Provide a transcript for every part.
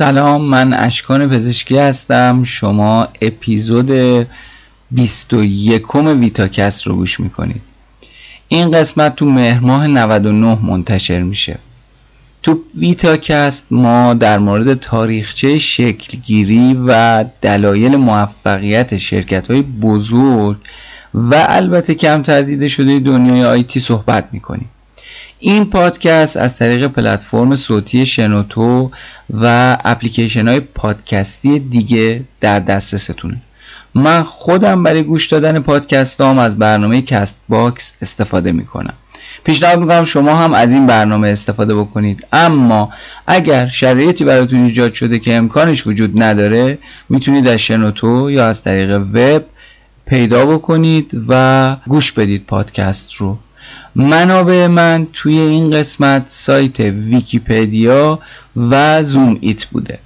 سلام من اشکان پزشکی هستم. شما اپیزود 21 ویتاکست رو گوش می‌کنید. این قسمت تو مهر ماه 99 منتشر میشه. تو ویتاکست ما در مورد تاریخچه شکلگیری و دلایل موفقیت شرکت های بزرگ و البته کمتر دیده شده دنیای IT صحبت می‌کنیم. این پادکست از طریق پلتفرم صوتی شنوتو و اپلیکیشن های پادکستی دیگه در دسترستونه. من خودم برای گوش دادن پادکست هم از برنامه Castbox استفاده می‌کنم. پیشنهاد می‌کنم شما هم از این برنامه استفاده بکنید. اما اگر شرایطی براتون ایجاد شده که امکانش وجود نداره می‌تونید از شنوتو یا از طریق وب پیدا بکنید و گوش بدید پادکست رو. منابع من توی این قسمت سایت ویکیپدیا و زوم ایت بوده.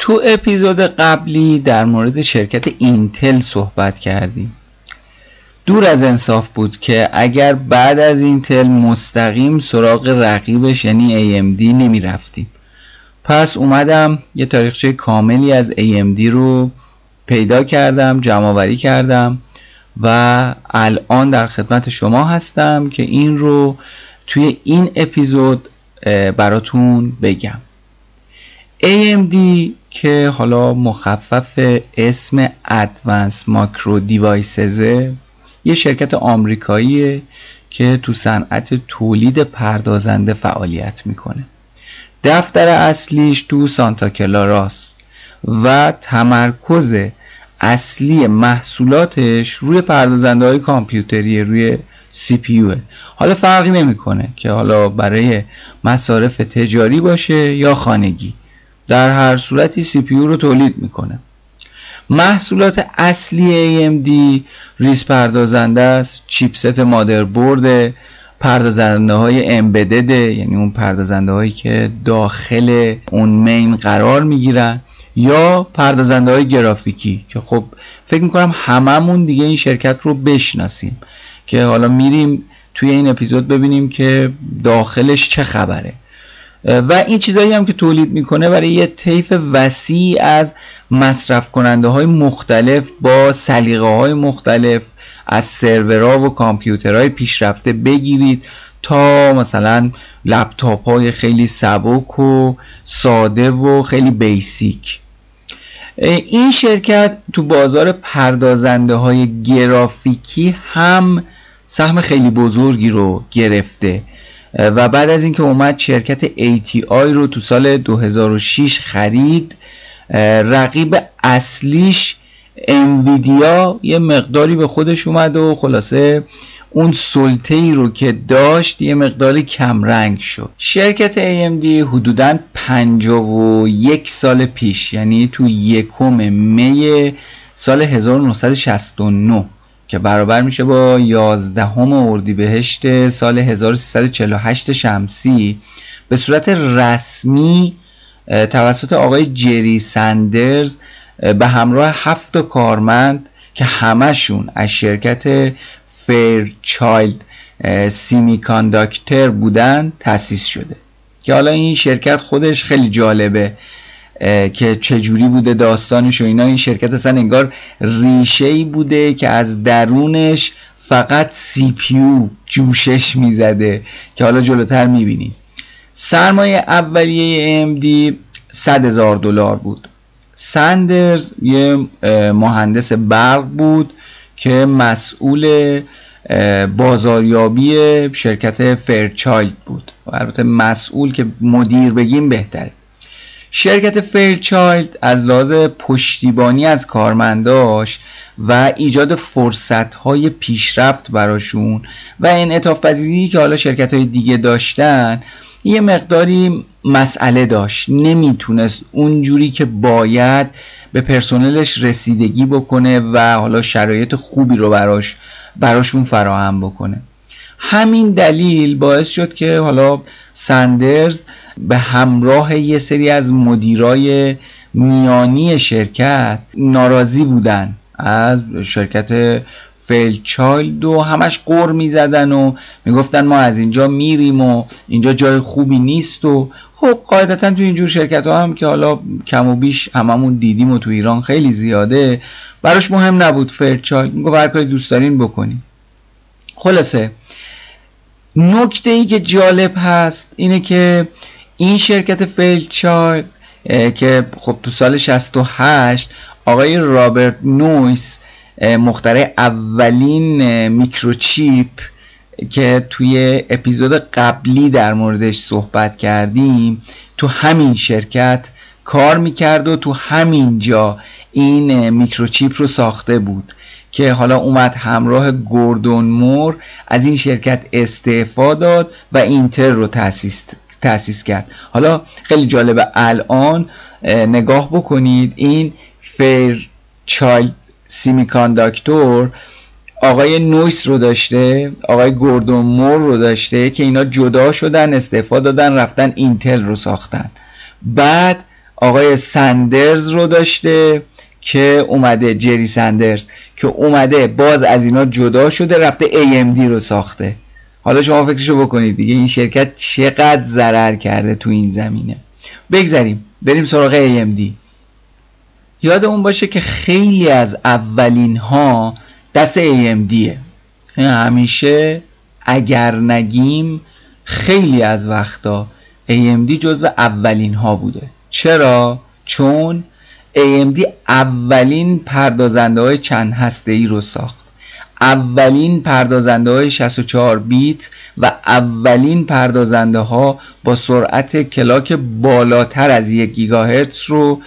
تو اپیزود قبلی در مورد شرکت اینتل صحبت کردیم. دور از انصاف بود که اگر بعد از اینتل مستقیم سراغ رقیبش یعنی AMD نمی رفتیم پس اومدم یه تاریخچه کاملی از AMD رو پیدا کردم جمع کردم و الان در خدمت شما هستم که این رو توی این اپیزود براتون بگم. AMD که حالا مخفف اسم ادوانس ماکرو دیوایسزه یه شرکت آمریکاییه که تو صنعت تولید پردازنده فعالیت می‌کنه. دفتر اصلیش تو سانتا کلاراس و تمرکز اصلی محصولاتش روی پردازنده های کامپیوتری روی CPU حالا فرقی نمی‌کنه که حالا برای مصارف تجاری باشه یا خانگی. در هر صورتی CPU رو تولید می‌کنه. محصولات اصلی AMD ریز پردازنده است چیپست مادربرد پردازنده های embedded ه یعنی اون پردازنده هایی که داخل اون main قرار می‌گیرن یا پردازنده های گرافیکی که خب فکر می‌کنم هممون دیگه این شرکت رو بشناسیم که حالا میریم توی این اپیزود ببینیم که داخلش چه خبره. و این چیزهایی هم که تولید می‌کنه برای یه طیف وسیع از مصرف کننده های مختلف با سلیقه های مختلف از سرورها و کامپیوترهای پیشرفته بگیرید تا مثلا لپتاپ های خیلی سبک و ساده و خیلی بیسیک. این شرکت تو بازار پردازنده های گرافیکی هم سهم خیلی بزرگی رو گرفته. و بعد از اینکه اومد شرکت ATI رو تو سال 2006 خرید رقیب اصلیش انویدیا یه مقداری به خودش اومد و خلاصه اون سلطه ای رو که داشت یه مقداری کمرنگ شد. شرکت AMD حدودا 51 سال پیش یعنی تو یکم می سال 1969 که برابر میشه با 11 اردیبهشت سال 1348 شمسی به صورت رسمی توسط آقای جری سندرز به همراه هفت کارمند که همشون از شرکت Fairchild Semi بودن تأسیس شده. که حالا این شرکت خودش خیلی جالبه. که چجوری بوده داستانش و اینا این شرکت اصلا انگار ریشه ای بوده که از درونش فقط CPU جوشش می‌زده که حالا جلوتر می‌بینیم. سرمایه اولیه AMD 100 هزار دلار بود. سندرز یه مهندس برق بود که مسئول بازاریابی شرکت Fairchild بود. البته مسئول که مدیر بگیم بهتره. شرکت Fairchild از لحاظ پشتیبانی از کارمنداش و ایجاد فرصت های پیشرفت براشون و انعطاف پذیری که حالا شرکت های دیگه داشتن یه مقداری مسئله داشت. نمی‌تونست اونجوری که باید به پرسنلش رسیدگی بکنه و حالا شرایط خوبی رو براش براشون فراهم بکنه. همین دلیل باعث شد که حالا سندرز به همراه یه سری از مدیرای میانی شرکت ناراضی بودن. از شرکت Fairchild و همش غر می‌زدن و می‌گفتن ما از اینجا میریم و اینجا جای خوبی نیست و خب قاعدتا تو اینجور شرکت ها هم که حالا کم و بیش هممون دیدیم و تو ایران خیلی زیاده براش مهم نبود Fairchild می‌گفت هر کاری دوست دارین بکنین. خلاصه نکته ای که جالب هست اینه که این شرکت Fairchild که خب تو سال 68 آقای رابرت نویس مخترع اولین میکروچیپ که توی اپیزود قبلی در موردش صحبت کردیم تو همین شرکت کار می‌کرد و تو همین جا این میکروچیپ رو ساخته بود. که حالا اومد همراه گوردون مور از این شرکت استعفا داد و اینتل رو تأسیس کرد. حالا خیلی جالبه الان نگاه بکنید این Fairchild Semiconductor آقای نویس رو داشته آقای گوردون مور رو داشته که اینا جدا شدن استعفا دادن رفتن اینتل رو ساختن. بعد آقای سندرز رو داشته که اومده جری سندرز که اومده باز از اینا جدا شده رفته AMD رو ساخته. حالا شما فکرشو بکنید دیگه این شرکت چقدر ضرر کرده تو این زمینه. بگذاریم بریم سراغ AMD یادمون باشه که خیلی از اولین ها دست AMDه همیشه اگر نگیم خیلی از وقتا AMD جزو اولین ها بوده. چرا؟ چون AMD اولین پردازنده های چند هسته ای رو ساخت. اولین پردازنده های 64 بیت و اولین پردازنده ها با سرعت کلاک بالاتر از یک گیگاهرتز رو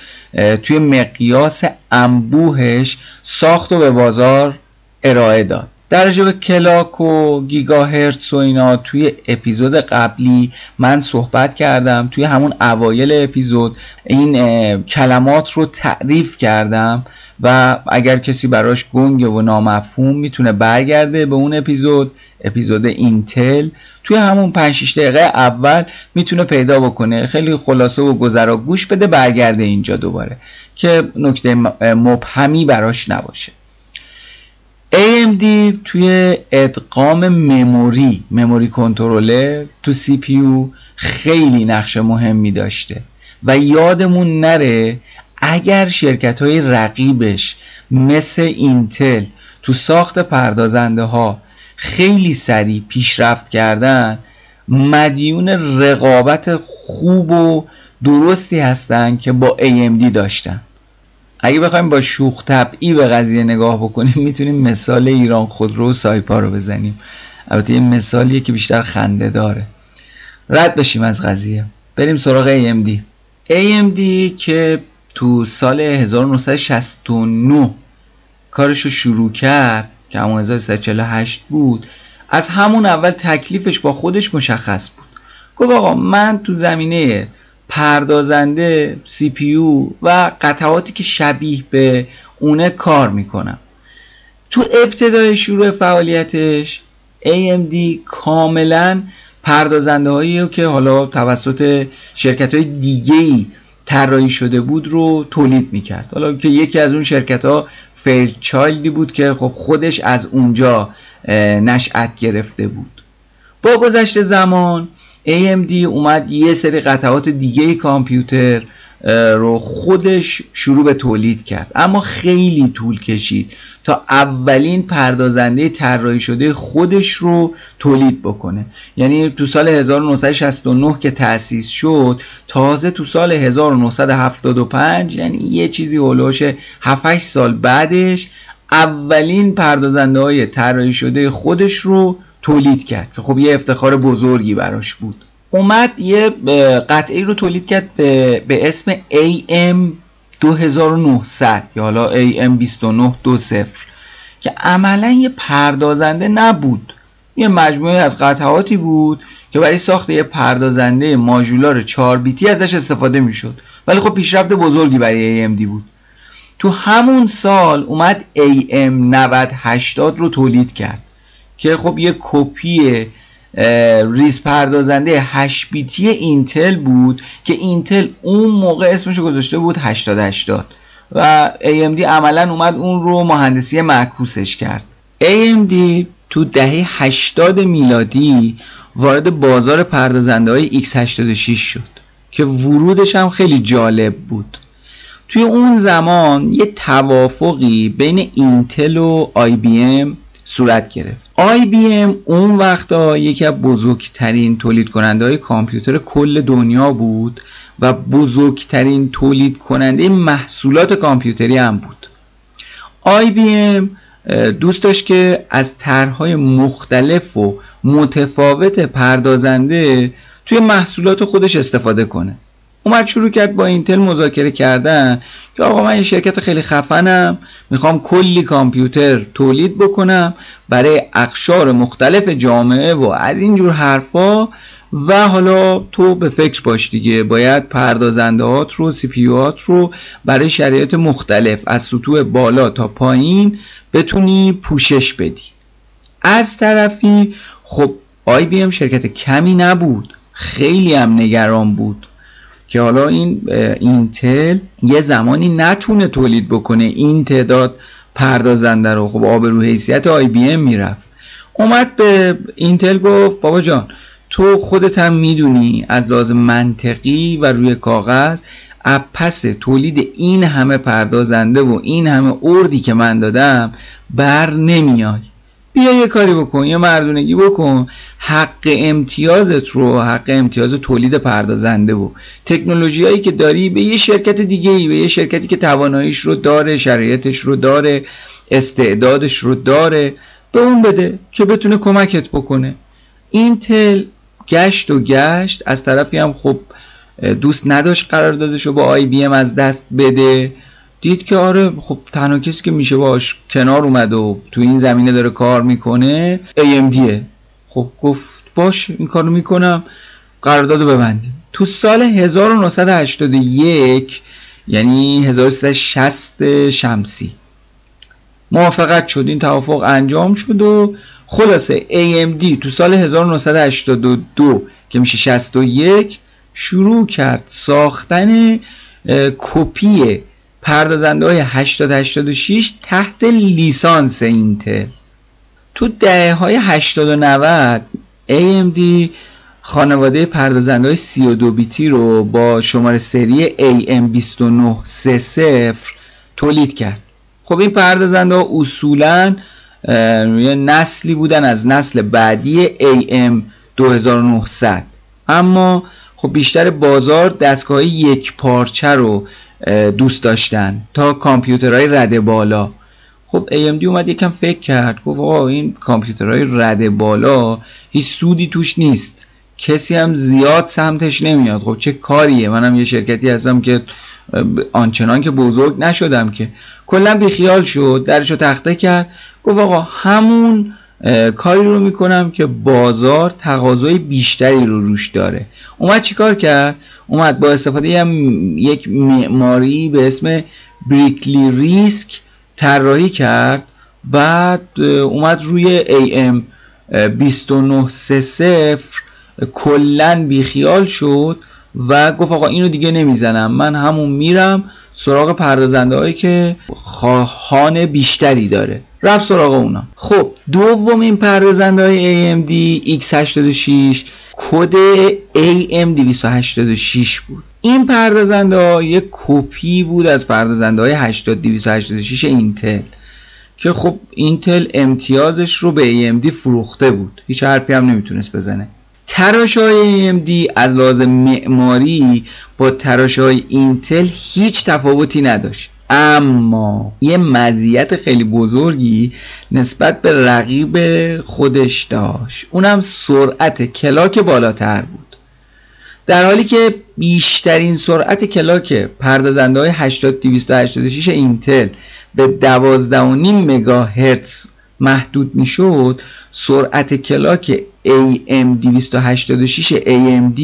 توی مقیاس انبوهش ساخت و به بازار ارائه داد. در به کلاک و گیگاهرتز و اینا توی اپیزود قبلی من صحبت کردم توی همون اوایل اپیزود. این کلمات رو تعریف کردم و اگر کسی براش گنگه و نامفهوم می‌تونه برگرده به اون اپیزود اپیزود اینتل. توی همون 5 دقیقه اول می‌تونه پیدا بکنه. خیلی خلاصه و گذرا گوش بده برگرده اینجا دوباره. که نکته مبهمی براش نباشه. AMD توی ادغام مموری مموری کنترلر تو پی خیلی نقش مهمی داشته و یادمون نره اگر شرکت های رقیبش مثل اینتل تو ساخت پردازنده ها خیلی سریع پیشرفت کردن مدیون رقابت خوب و درستی هستن که با AMD داشتن. اگه بخوایم با شوخ طبعی به قضیه نگاه بکنیم می‌تونیم مثال ایران خودرو و سایپا رو بزنیم. البته یه مثالیه که بیشتر خنده داره. رد بشیم از قضیه. بریم سراغ AMD AMD که تو سال 1969 کارشو شروع کرد که همون 1348 بود از همون اول تکلیفش با خودش مشخص بود. گفت آقا من تو زمینه پردازنده سی پی و قطعاتی که شبیه به اونه کار می‌کنم. تو ابتدای شروع فعالیتش AMD کاملا پردازنده هایی که حالا توسط شرکت های دیگه ای طراحی شده بود رو تولید می‌کرد. حالا که یکی از اون شرکت ها چایلدی بود که خب خودش از اونجا نشأت گرفته بود. با گذشت زمان AMD اومد یه سری قطعات دیگه کامپیوتر رو خودش شروع به تولید کرد. اما خیلی طول کشید تا اولین پردازنده طراحی شده خودش رو تولید بکنه. یعنی تو سال 1969 که تأسیس شد تازه تو سال 1975 یعنی یه چیزی هلوش 7 سال بعدش اولین پردازنده های طراحی شده خودش رو تولید کرد که خب یه افتخار بزرگی براش بود. اومد یه قطعی رو تولید کرد به, به اسم AM 2900 یا حالا AM2920 که عملا یه پردازنده نبود. یه مجموعه از قطعاتی بود که برای ساخت یه پردازنده ماژولار 4 بیتی ازش استفاده می‌شد. ولی خب پیشرفت بزرگی برای AMD بود. تو همون سال اومد AM 9080 رو تولید کرد. که خب یه کپی ریز پردازنده 8 بیتی اینتل بود که اینتل اون موقع اسمش گذاشته بود 8080 و AMD عملا اومد اون رو مهندسی معکوسش کرد. AMD تو دهه 80 میلادی وارد بازار پردازنده های X86 شد که ورودش هم خیلی جالب بود. توی اون زمان یه توافقی بین اینتل و ام صورت گرفت. ام اون وقتا یکی از بزرگترین تولید کننده های کامپیوتر کل دنیا بود و بزرگترین تولید کننده محصولات کامپیوتری هم بود. ام دوست داشت که از طرحهای مختلف و متفاوت پردازنده توی محصولات خودش استفاده کنه. اومد شروع کرد با اینتل مذاکره کردن که آقا من یه شرکت خیلی خفنم می‌خوام کلی کامپیوتر تولید بکنم برای اقشار مختلف جامعه و از اینجور حرفا و حالا تو به فکر باش دیگه. باید پردازنده هات رو سی پی هات رو برای شرایط مختلف از سطوح بالا تا پایین بتونی پوشش بدی. از طرفی خب IBM شرکت کمی نبود خیلی هم نگران بود. که حالا این اینتل یه زمانی نتونه تولید بکنه این تعداد پردازنده رو. خب آب رو حیثیت آی بی ام می‌رفت. اومد به اینتل گفت بابا جان تو خودت هم می‌دونی از لحاظ منطقی و روی کاغذ پس تولید این همه پردازنده و این همه اردی که من دادم بر نمیای بیا یه کاری بکن یه مردونگی بکن. حق امتیازت رو حق امتیاز تولید پردازنده و تکنولوژی هایی که داری به یه شرکت دیگه ای به یه شرکتی که تواناییش رو داره شرایطش رو داره استعدادش رو داره به اون بده که بتونه کمکت بکنه. اینتل گشت و گشت از طرفی هم خب دوست نداشت قرار داده با آی بی ام از دست بده. دید که آره خب تنها کسی که میشه باش کنار اومد و تو این زمینه داره کار می‌کنه AMDه خب گفت باش این کارو می‌کنم قراردادو ببندیم تو سال 1981 یعنی 1360 شمسی موافقت شد. این توافق انجام شد و خلاصه AMD تو سال 1982 که میشه 61 شروع کرد ساختن کپی پردازنده های 8086 تحت لیسانس اینتل تو دهه های 80 و 90 AMD خانواده پردازنده های 32 بیتی رو با شماره سری AM2930 تولید کرد. خب این پردازنده ها اصولا یه نسلی بودن از نسل بعدی AM2900 اما خب بیشتر بازار دستگاه یک پارچه رو دوست داشتن تا کامپیوترهای رده بالا. خب AMD اومد یکم فکر کرد. گفت آقا این کامپیوترهای رده بالا هیچ سودی توش نیست. کسی هم زیاد سمتش نمیاد. خب چه کاریه؟ منم یه شرکتی هستم که آنچنان که بزرگ نشدم که. کلا بیخیال شد درشو تخته کرد. گفت آقا همون کاری رو می‌کنم که بازار تقاضای بیشتری رو روش داره. اومد چیکار کرد؟ اومد با استفاده هم یک معماری به اسم بریکلی ریسک طراحی کرد. بعد اومد روی AM 2930 کلا بیخیال شد و گفت آقا اینو دیگه نمی‌زنم. من همون میرم سراغ پردازنده هایی که خواهان بیشتری داره. رفت سراغ اونا. خب دومین پردازنده های AMD X86 کد AM286 بود. این پردازنده ها یک کپی بود از پردازنده های 8286 اینتل که خب اینتل امتیازش رو به AMD فروخته بود. هیچ حرفی هم نمی‌تونست بزنه. تراش های AMD از لازم معماری با تراش های اینتل هیچ تفاوتی نداشت. اما یه مزیت خیلی بزرگی نسبت به رقیب خودش داشت. اونم سرعت کلاک بالاتر بود. در حالی که بیشترین سرعت کلاک پردازنده های 8286 اینتل به 12.5 مگاهرتز محدود می‌شد سرعت کلاک AM286 AMD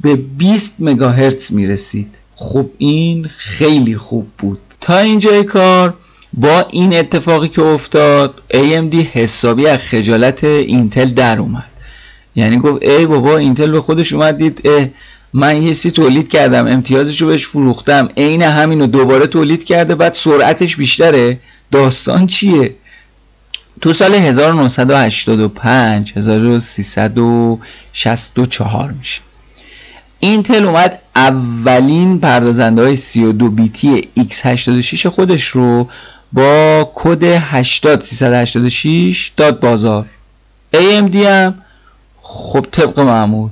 به 20 مگاهرتز می رسید خب این خیلی خوب بود. تا اینجای کار با این اتفاقی که افتاد AMD حسابی از خجالت اینتل در اومد. یعنی گفت ای بابا اینتل به خودش اومد دید من یه سی تولید کردم امتیازش رو بهش فروختم عین همینو دوباره تولید کرده بعد سرعتش بیشتره. داستان چیه؟ تو سال 1985 1364 میشه. اینتل اومد اولین پردازنده های 32 بیتی x86 خودش رو با کد 80386 داد بازار. AMD هم خب طبق معمول.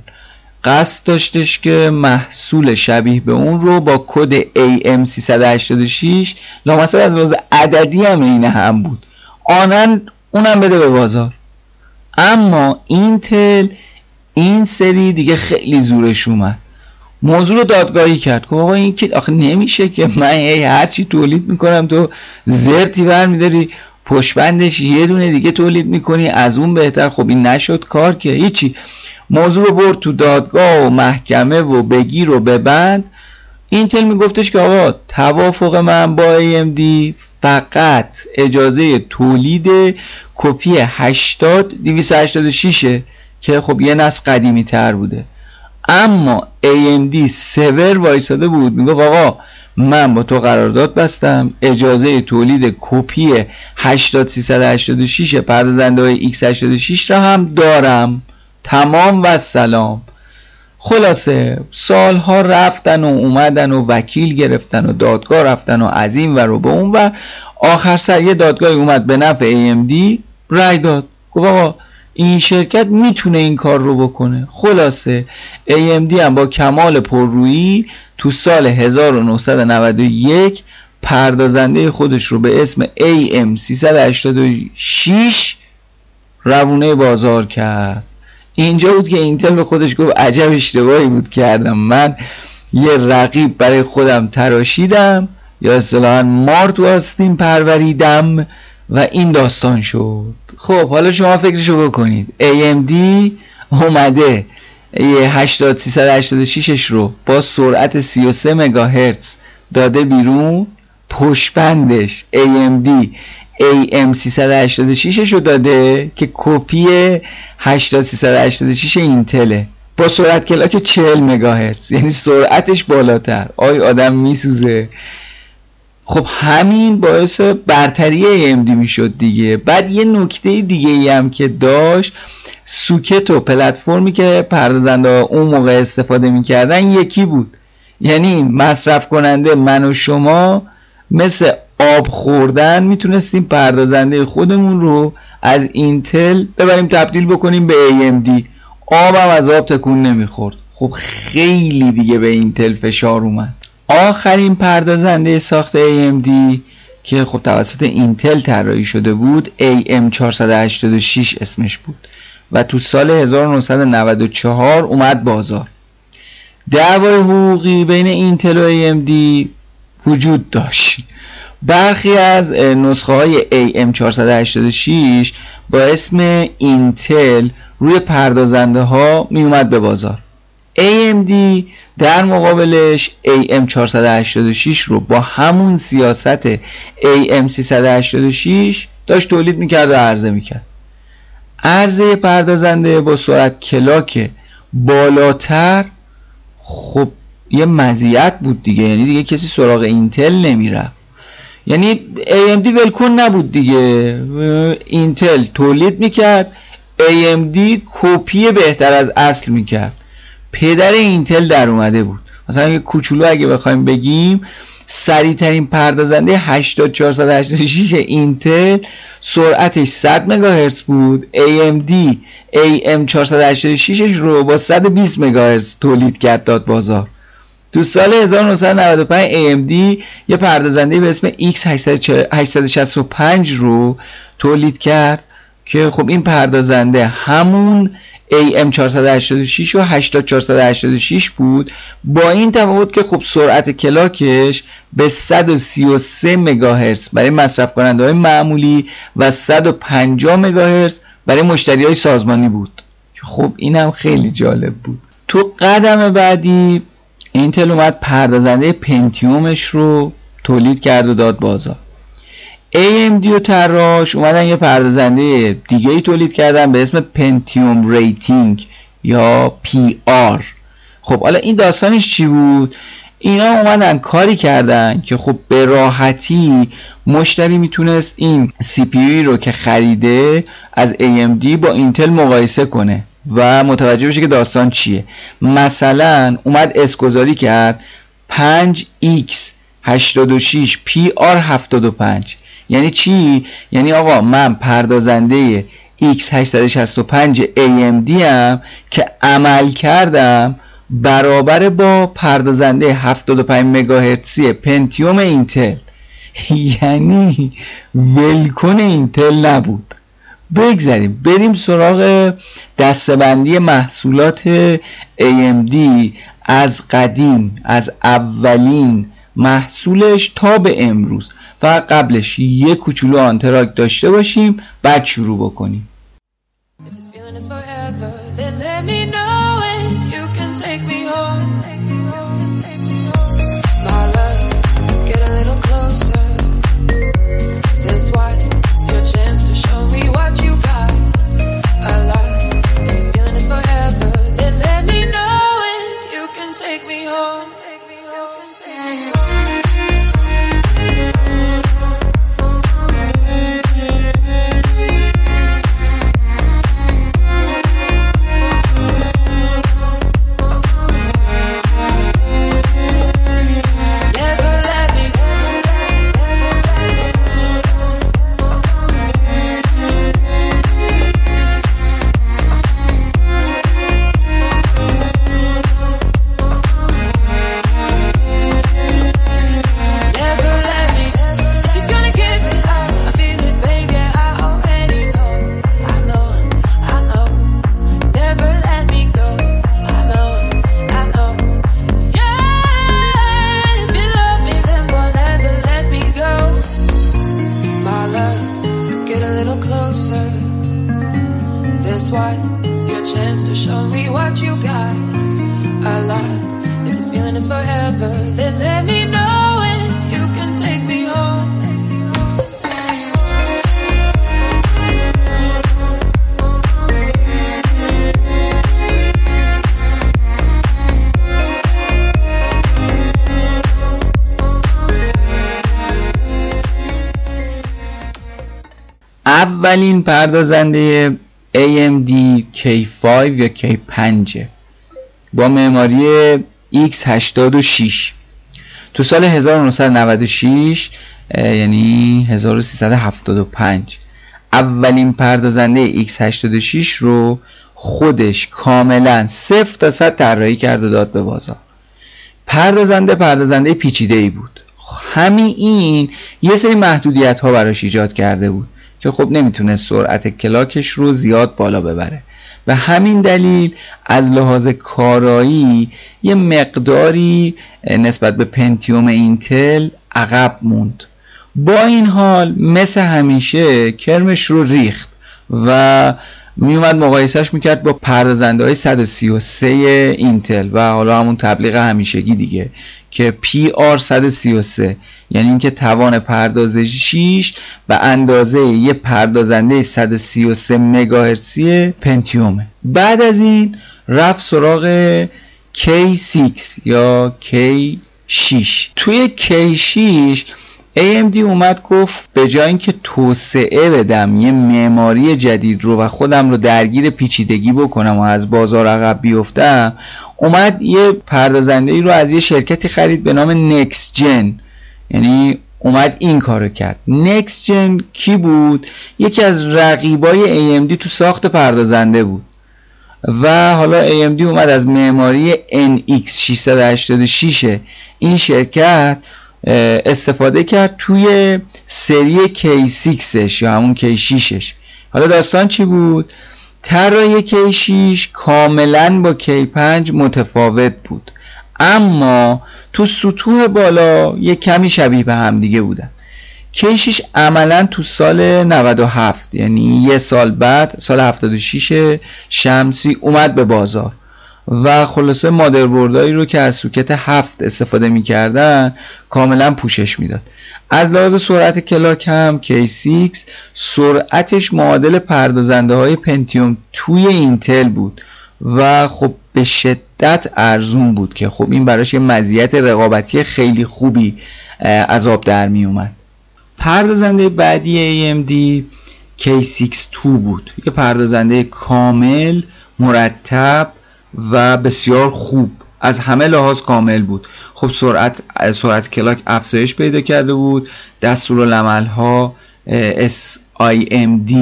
قصد داشتش که محصول شبیه به اون رو با کد AM386 لامصب از روز عددی هم این هم بود. آنن اونم بده به بازار. اما اینتل این سری دیگه خیلی زورش اومد. موضوع رو دادگاهی کرد. که آقا این که آخه نمیشه که من هی هرچی تولید می‌کنم تو زرتی برمیداری پشبندش یه دونه دیگه تولید می‌کنی از اون بهتر. خب این نشد کار که هیچی. موضوع رو برد تو دادگاه و محکمه و بگیر و ببند. اینتل میگفتش که آقا توافق من با AMD فقط اجازه تولید کپی 80 286 که خب یه نسل قدیمی تر بوده. اما AMD سور وایساده بود. می‌گفت آقا من با تو قرارداد بستم. اجازه تولید کپی 8386 پردازنده های x86 را هم دارم. تمام و سلام. خلاصه سالها رفتن و اومدن و وکیل گرفتن و دادگاه رفتن و از این و رو به اون و آخر سر یه دادگاه اومد به نفع AMD رای داد. گفت آقا این شرکت می‌تونه این کار رو بکنه. خلاصه AMD هم با کمال پررویی تو سال 1991 پردازنده خودش رو به اسم AM386 روونه بازار کرد. اینجا بود که اینتل به خودش گفت عجب اشتباهی بود کردم. من یه رقیب برای خودم تراشیدم. یا اصطلاحا مار تو آستین پروریدم. و این داستان شد. خب حالا شما فکرشو بکنید. AMD اومده. 8386 رو با سرعت 33 مگاهرتز داده بیرون. پشبندش AMD AM386 رو داده که کپی 8386 اینتله. با سرعت کلاک 40 مگاهرتز. یعنی سرعتش بالاتر. آی آدم میسوزه. خب همین باعث برتری AMD می‌شد دیگه. بعد یه نکته دیگه ای هم که داشت سوکت و پلتفرمی که پردازنده اون موقع استفاده می‌کردن یکی بود. یعنی مصرف کننده من و شما مثل آب خوردن می‌تونستیم پردازنده خودمون رو از اینتل ببریم تبدیل بکنیم به AMD آب هم از آب تکون نمی‌خورد. خب خیلی دیگه به اینتل فشار اومد. آخرین پردازنده ساخت AMD که خب توسط اینتل طراحی شده بود AM486 اسمش بود و تو سال 1994 اومد بازار. دعوای حقوقی بین اینتل و AMD وجود داشت. برخی از نسخه های AM486 با اسم اینتل روی پردازنده ها می اومد به بازار. AMD در مقابلش AM486 رو با همون سیاست AM386 داشت تولید می‌کرد و عرضه می‌کرد. عرضه پردازنده با سرعت کلاک بالاتر خب یه مزیت بود دیگه. یعنی دیگه کسی سراغ اینتل نمی‌رفت. یعنی AMD ولکن نبود دیگه. اینتل تولید می‌کرد AMD کپی بهتر از اصل می‌کرد. پدر اینتل در اومده بود. مثلا یه کوچولو اگه بخوایم بگیم سریعترین پردازنده 8486 اینتل سرعتش 100 مگاهرتز بود. AMD AM486 رو با 120 مگاهرتز تولید کرد داد بازار. تو سال 1995 AMD یه پردازنده به اسم X865 رو تولید کرد که خب این پردازنده همون AM486 و 8486 بود. با این تفاوت که خب سرعت کلاکش به 133 مگاهرتز برای مصرف کننده های معمولی و 150 مگاهرتز برای مشتری های سازمانی بود. که خب اینم خیلی جالب بود. تو قدم بعدی اینتل اومد پردازنده پنتیومش رو تولید کرد و داد بازار. AMD و تراش اومدن یه پردازنده دیگه ای تولید کردن به اسم پنتیوم rating یا PR خب حالا این داستانش چی بود؟ اینا اومدن کاری کردن که خب به راحتی مشتری می‌تونست این سی رو که خریده از AMD با اینتل مقایسه کنه و متوجه بشه که داستان چیه. مثلا اومد اسگذاری کرد 5x 86 PR 75 یعنی چی؟ یعنی آقا من پردازنده X865 AMD هم که عمل کردم برابر با پردازنده 75 مگاهرتزی پنتیوم اینتل. یعنی ولکن اینتل نبود. بگذاریم. بریم سراغ دستبندی محصولات AMD از قدیم از اولین محصولش تا به امروز. و قبلش یه کوچولو آنتراک داشته باشیم بعد شروع بکنیم. اولین پردازنده AMD K5 یا K5 با معماری X86 تو سال 1996 یعنی 1375 اولین پردازنده X86 رو خودش کاملا صفر تا صد طراحی کرد و داد به بازار. پردازنده پردازنده پیچیده ای بود. همین این یه سری محدودیت ها براش ایجاد کرده بود که خب نمی‌تونه سرعت کلاکش رو زیاد بالا ببره. و همین دلیل از لحاظ کارایی یه مقداری نسبت به پنتیوم اینتل عقب موند. با این حال مثل همیشه کرمش رو ریخت و میومد مقایسهش می‌کرد با پردازنده های 133 اینتل و حالا همون تبلیغ همیشگی دیگه. که PR 133 یعنی اینکه توان پردازشیش به اندازه یه پردازنده 133 مگاهرتزی پنتیومه بعد از این رفت سراغ K6 یا K6 توی K6 AMD اومد گفت به جای اینکه توسعه بدم یه معماری جدید رو و خودم رو درگیر پیچیدگی بکنم و از بازار عقب بیفتم اومد یه پردازنده ای رو از یه شرکتی خرید به نام نکس جن یعنی اومد این کارو کرد. نکس جن کی بود؟ یکی از رقیبای AMD تو ساخت پردازنده بود. و حالا AMD اومد از معماری NX 686 این شرکت استفاده کرد توی سری K6ش یا همون K6ش حالا داستان چی بود؟ طراحی K6 کاملا با K5 متفاوت بود. اما تو سطوح بالا یه کمی شبیه به هم دیگه بودن. K6 عملا تو سال 97 یعنی یه سال بعد سال 76 شمسی اومد به بازار. و خلاصه مادربردهایی رو که از سوکت هفت استفاده می‌کردن کاملا پوشش می‌داد. از لحاظ سرعت کلاک هم K6 سرعتش معادل پردازنده های پنتیوم توی اینتل بود و خب به شدت ارزون بود که خب این براش یه مزیت رقابتی خیلی خوبی از آب در می اومد پردازنده بعدی AMD K62 بود. یه پردازنده کامل مرتب و بسیار خوب. از همه لحاظ کامل بود. خب سرعت سرعت کلاک افزایش پیدا کرده بود. دستور ها SIMD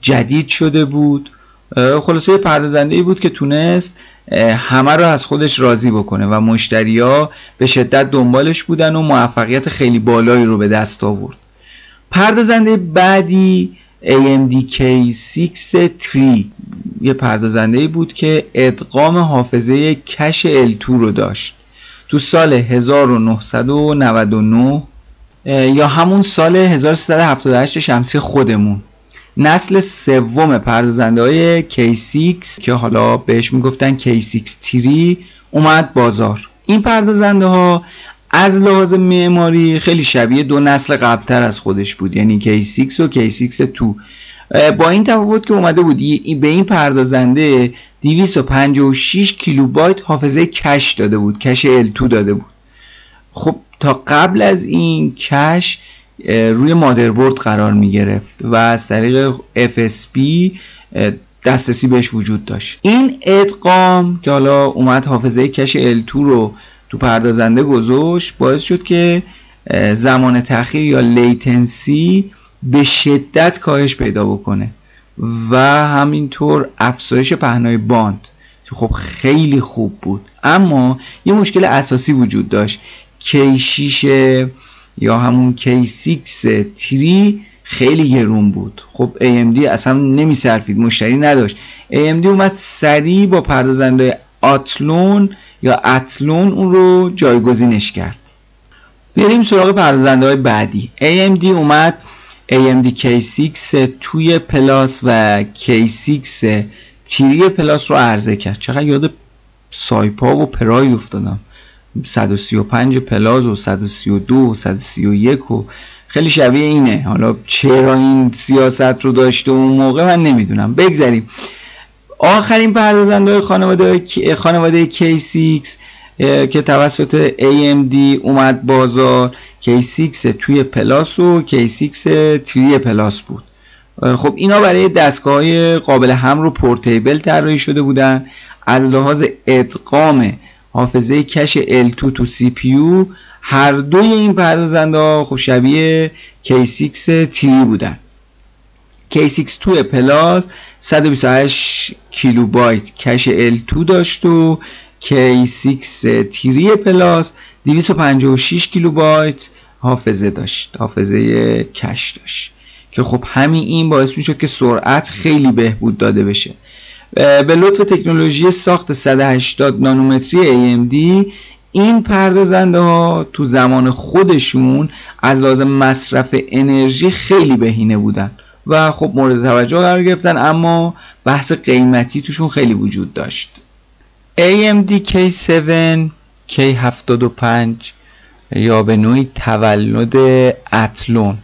جدید شده بود. خلاصه پردازنده ای بود که تونست همه رو از خودش راضی بکنه و مشتریا به شدت دنبالش بودن و موفقیت خیلی بالایی رو به دست آورد. پردازنده بعدی AMD K6 3 یه پردازنده بود که ادغام حافظه کش L2 رو داشت. تو سال 1999 یا همون سال 1378 شمسی خودمون. نسل سوم پردازنده های K6 که حالا بهش می‌گفتن K6 3 اومد بازار. این پردازنده ها از لحاظ معماری خیلی شبیه دو نسل قبلتر از خودش بود. یعنی K6 و K6 2 با این تفاوت که اومده بود به این پردازنده 256 کیلوبایت حافظه کش داده بود کش L2 داده بود. خب تا قبل از این کش روی مادربرد قرار می گرفت و از طریق FSB دسترسی بهش وجود داشت. این ادغام که حالا اومد حافظه کش L2 رو تو پردازنده گذاشت باعث شد که زمان تاخیر یا latency به شدت کاهش پیدا بکنه و همینطور افزایش پهنای باند که خب خیلی خوب بود. اما یه مشکل اساسی وجود داشت. K6 یا همون K6 تری خیلی گرون بود. خب AMD اصلا نمیصرفید مشتری نداشت. AMD اومد سریع با پردازنده آتلون یا اتلون اون رو جایگزینش کرد. بریم سراغ پردازنده های بعدی. AMD اومد. AMD K6 two plus و K6 three plus رو عرضه کرد. چقدر یاد سایپا و پراید افتادم. 135 plus و 132 و 131 و خیلی شبیه اینه. حالا چرا این سیاست رو داشته اون موقع من نمی‌دونم. بگذاریم آخرین پردازنده های خانواده, خانواده K6 که توسط AMD اومد بازار. K6 two plus و K6 three plus بود. خب اینا برای دستگاه قابل حمل و portable طراحی شده بودن. از لحاظ ادغام حافظه کش L2 تو CPU هر دوی این پردازنده ها خب شبیه K6 three بودن. K6 two plus 128 کیلوبایت کش L2 داشت و K6 تیری پلاس 256 کیلوبایت حافظه داشت حافظه کش داشت. که خب همین این باعث می‌شد که سرعت خیلی بهبود داده بشه. به لطف تکنولوژی ساخت 180 نانومتری AMD این پردازنده ها تو زمان خودشون از لازم مصرف انرژی خیلی بهینه بودن. و خب مورد توجه قرار گرفتن اما بحث قیمتی توشون خیلی وجود داشت. AMD K7 K75 یا به نوعی تولد اتلون.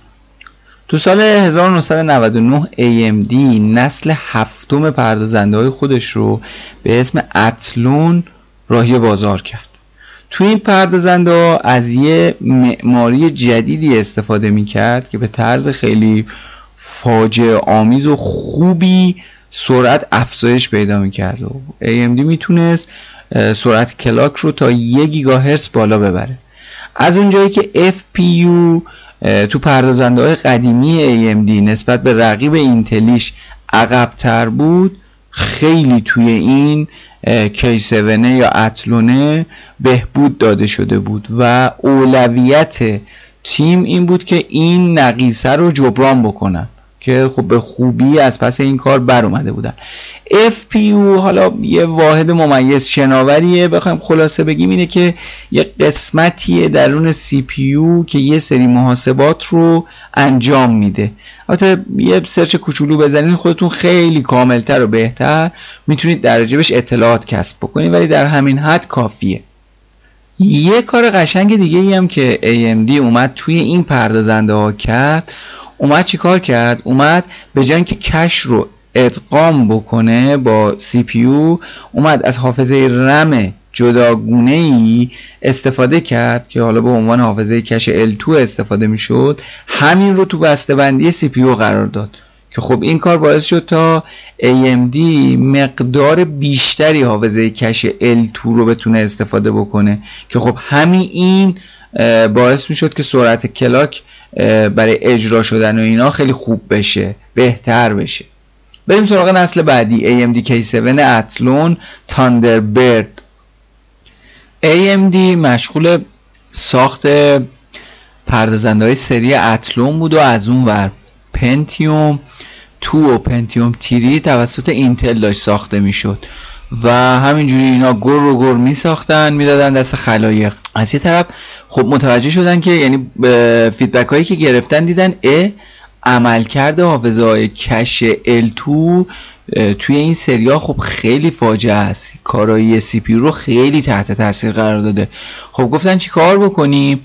تو سال 1999 AMD نسل هفتم پردازنده های خودش رو به اسم اتلون راهی بازار کرد. تو این پردازنده از یه معماری جدیدی استفاده می کرد که به طرز خیلی فاجعه آمیز و خوبی سرعت افزایش پیدا می‌کرد. و AMD می‌تونست سرعت کلاک رو تا یک گیگاهرتز بالا ببره. از اونجایی که FPU تو پردازنده های قدیمی AMD نسبت به رقیب اینتلیش عقبتر بود خیلی توی این K7 یا اتلونه بهبود داده شده بود و اولویت تیم این بود که این نقیصه رو جبران بکنن که خب به خوبی از پس این کار بر اومده بودن. FPU حالا یه واحد ممیز شناوریه. بخوایم خلاصه بگیم اینه که یه قسمتیه درون CPU که یه سری محاسبات رو انجام میده. البته یه سرچ کوچولو بزنید خودتون خیلی کاملتر و بهتر می‌تونید در بهش اطلاعات کسب بکنید ولی در همین حد کافیه. یه کار قشنگ دیگه ای هم که AMD اومد توی این پردازنده ها کرد. اومد چی کار کرد؟ اومد به جای اینکه کش رو ادغام بکنه با CPU اومد از حافظه رم جداگونه ای استفاده کرد که حالا به عنوان حافظه کش L2 استفاده می‌شد. همین رو تو بسته‌بندی CPU قرار داد. که خب این کار باعث شد تا AMD مقدار بیشتری حافظه کش L2 رو بتونه استفاده بکنه. که خب همین این باعث می‌شد که سرعت clock برای اجرا شدن و اینا خیلی خوب بشه بهتر بشه. بریم سراغ نسل بعدی AMD K7 Athlon Thunderbird AMD مشغول ساخت پردازنده های سری Athlon بود و از اون ور پنتیوم two و پنتیوم three توسط اینتل داشت ساخته می‌شد. و همینجوری اینا گر و گر می ساختن می‌دادن دست خلایق. از یه طرف خب متوجه شدن که یعنی feedback هایی که گرفتن دیدن ا عملکرد حافظه های کش L2 توی این سریا خب خیلی فاجعه است. کارایی CPU رو خیلی تحت تاثیر قرار داده. خب گفتن چی کار بکنیم؟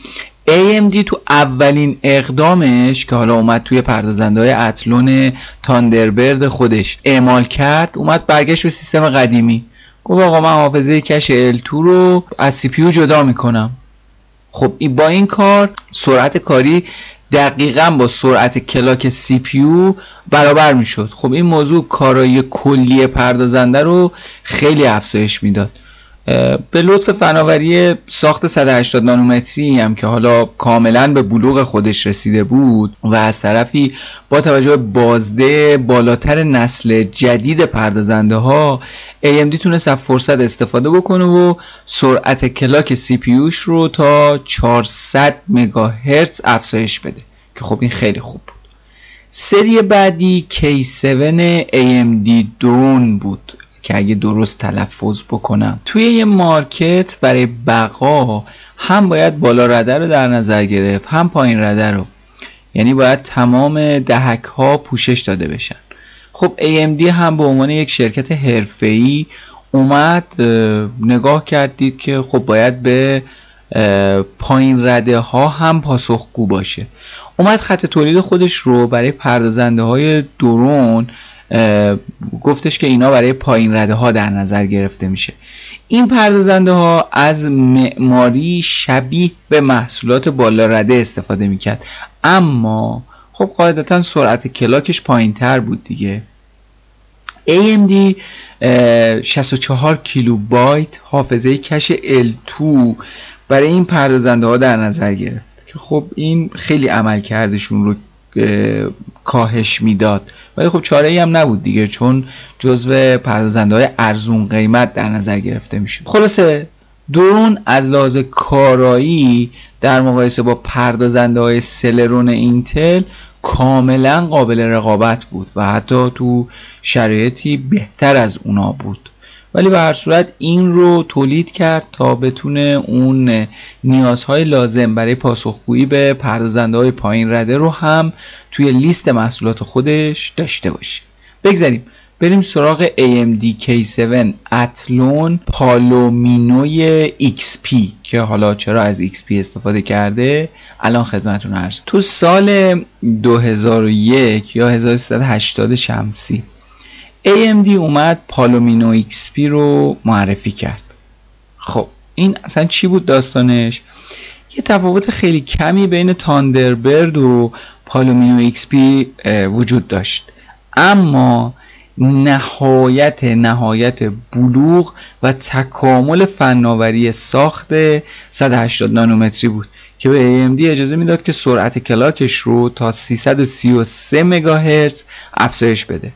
AMD تو اولین اقدامش که حالا اومد توی پردازنده های Athlon تاندربرد خودش اعمال کرد اومد برگشت به سیستم قدیمی. گفت آقا من حافظه کش L2 رو از پیو جدا می‌کنم. خب با این کار سرعت کاری دقیقا با سرعت کلاک سی پیو برابر می‌شد. خب این موضوع کارایی کلی پردازنده رو خیلی افزایش می‌داد. به لطف فناوری ساخت 180 نانومتری هم که حالا کاملا به بلوغ خودش رسیده بود و از طرفی با توجه به بازده بالاتر نسل جدید پردازنده ها AMD تونست از فرصت استفاده بکنه و سرعت کلاک پیوش رو تا 400 مگاهرتز افزایش بده که خب این خیلی خوب بود. سری بعدی K7 AMD درون بود. که اگه درست تلفظ بکنم. توی یه مارکت برای بقا هم باید بالا رده رو در نظر گرفت هم پایین رده رو. یعنی باید تمام دهک ها پوشش داده بشن. خب AMD هم به عنوان یک شرکت حرفه‌ای اومد نگاه کردید که خب باید به پایین رده ها هم پاسخگو باشه. اومد خط تولید خودش رو برای پردازنده های درون گفتش که اینا برای پایین رده ها در نظر گرفته میشه. این پردازنده ها از معماری شبیه به محصولات بالا رده استفاده می‌کرد. اما خب قاعدتا سرعت کلاکش پایین تر بود دیگه. AMD 64 کیلوبایت حافظه کش L2 برای این پردازنده ها در نظر گرفت. که خب این خیلی عمل کردشون رو کاهش می‌داد. ولی خب چاره ای هم نبود دیگه چون جزو پردازنده های ارزون قیمت در نظر گرفته میشه خلاصه درون از لحاظ کارایی در مقایسه با پردازنده های Celeron اینتل کاملا قابل رقابت بود و حتی تو شرایطی بهتر از اونا بود. ولی به هر صورت این رو تولید کرد تا بتونه اون نیازهای لازم برای پاسخگویی به پردازنده های پایین رده رو هم توی لیست محصولات خودش داشته باشه. بگذاریم بریم سراغ AMD K7 Athlon Palomino ی XP که حالا چرا از XP استفاده کرده؟ الان خدمتون عرض. تو سال 2001 یا 1380 شمسی. AMD اومد پالومینو XP رو معرفی کرد. خب این اصلا چی بود داستانش؟ یه تفاوت خیلی کمی بین تاندربرد و پالومینو XP وجود داشت. اما نهایت نهایت بلوغ و تکامل فناوری ساخت 180 نانومتری بود که به AMD اجازه می‌داد که سرعت کلاکش رو تا 333 مگاهرتز افزایش بده.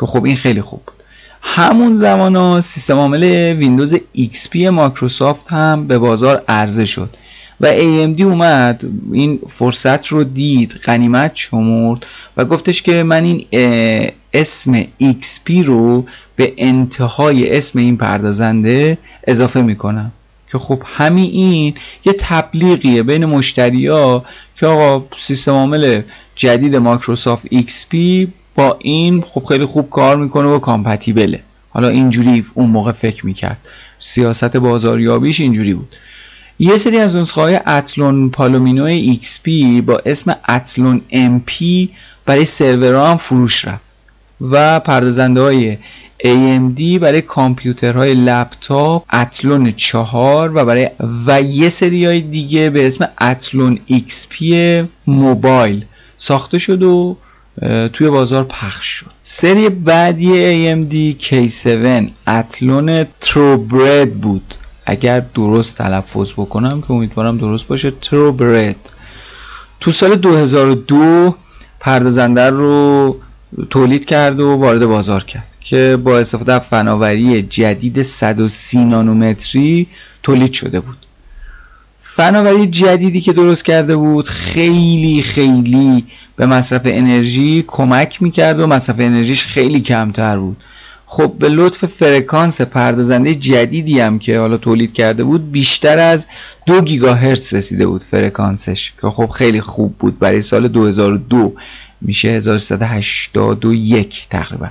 که خب این خیلی خوب بود. همون زمان ها سیستم عامل ویندوز XP مایکروسافت هم به بازار عرضه شد و AMD اومد این فرصت رو دید غنیمت شمرد و گفتش که من این اسم XP رو به انتهای اسم این پردازنده اضافه می‌کنم. که خب همین این یه تبلیغیه بین مشتری ها که آقا سیستم عامل جدید مایکروسافت XP با این خب خیلی خوب کار می‌کنه و کامپتیبله. حالا اینجوری اون موقع فکر می‌کرد. سیاست بازاریابیش اینجوری بود. یه سری از نسخه های اتلون پالومینو XP با اسم اتلون MP برای سرورها هم فروش رفت و پردازنده های AMD برای کامپیوترهای لپتاپ اتلون 4 و برای و یه سری های دیگه به اسم اتلون XP موبایل ساخته شد و توی بازار پخش شد. سری بعدی AMD K7 اتلون تروبرد بود. اگر درست تلفظ بکنم که امیدوارم درست باشه تروبرد تو سال 2002 پردازنده رو تولید کرد و وارد بازار کرد که با استفاده از فناوری جدید 130 نانومتری تولید شده بود. فناوری جدیدی که درست کرده بود خیلی خیلی به مصرف انرژی کمک می‌کرد و مصرف انرژیش خیلی کمتر بود. خب به لطف فرکانس پردازنده جدیدی هم که حالا تولید کرده بود بیشتر از دو گیگاهرتز رسیده بود فرکانسش که خب خیلی خوب بود. برای سال 2002 میشه 1381 تقریبا.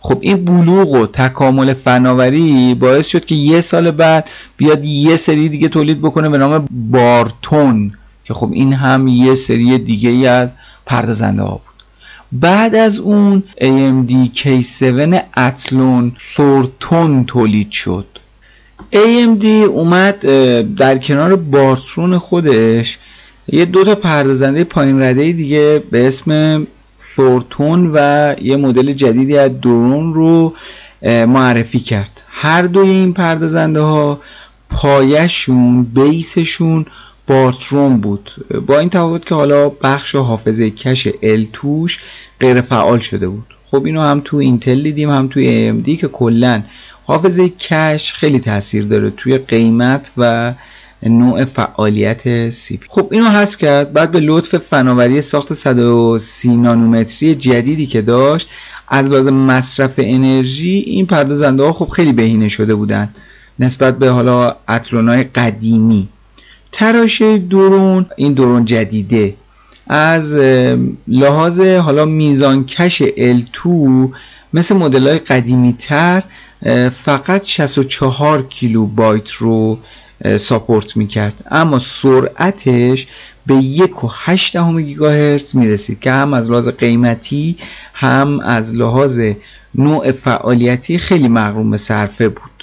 خب این بلوغ و تکامل فناوری باعث شد که یه سال بعد بیاد یه سری دیگه تولید بکنه به نام بارتون. که خب این هم یه سری دیگه ای از پردازنده ها بود. بعد از اون AMD K7 اتلون فورتون تولید شد. AMD اومد در کنار بارتون خودش یه دو تا پردازنده پایین رده دیگه به اسم فورتون و یه مدل جدیدی از درون رو معرفی کرد. هر دوی این پردازنده ها پایشون بیسشون بارتروم بود. با این تفاوت که حالا بخش حافظه کش ال توش غیر فعال شده بود. خب اینو هم تو اینتل دیدیم هم توی AMD که کلا حافظه کش خیلی تاثیر داره توی قیمت و نوع فعالیت سی پی. خب اینو حذف کرد بعد به لطف فناوری ساخت 130 نانومتری جدیدی که داشت از لازم مصرف انرژی این پردازنده ها خب خیلی بهینه شده بودن نسبت به حالا های قدیمی. تراشه درون این درون جدیده. از لحاظ حالا میزان کش L2 مثل مدل های قدیمی تر فقط 64 کیلو بایت رو ساپورت می‌کرد. اما سرعتش به یک و هشت دهم گیگاهرتز که هم از لحاظ قیمتی هم از لحاظ نوع فعالیتی خیلی مغروم صرفه بود.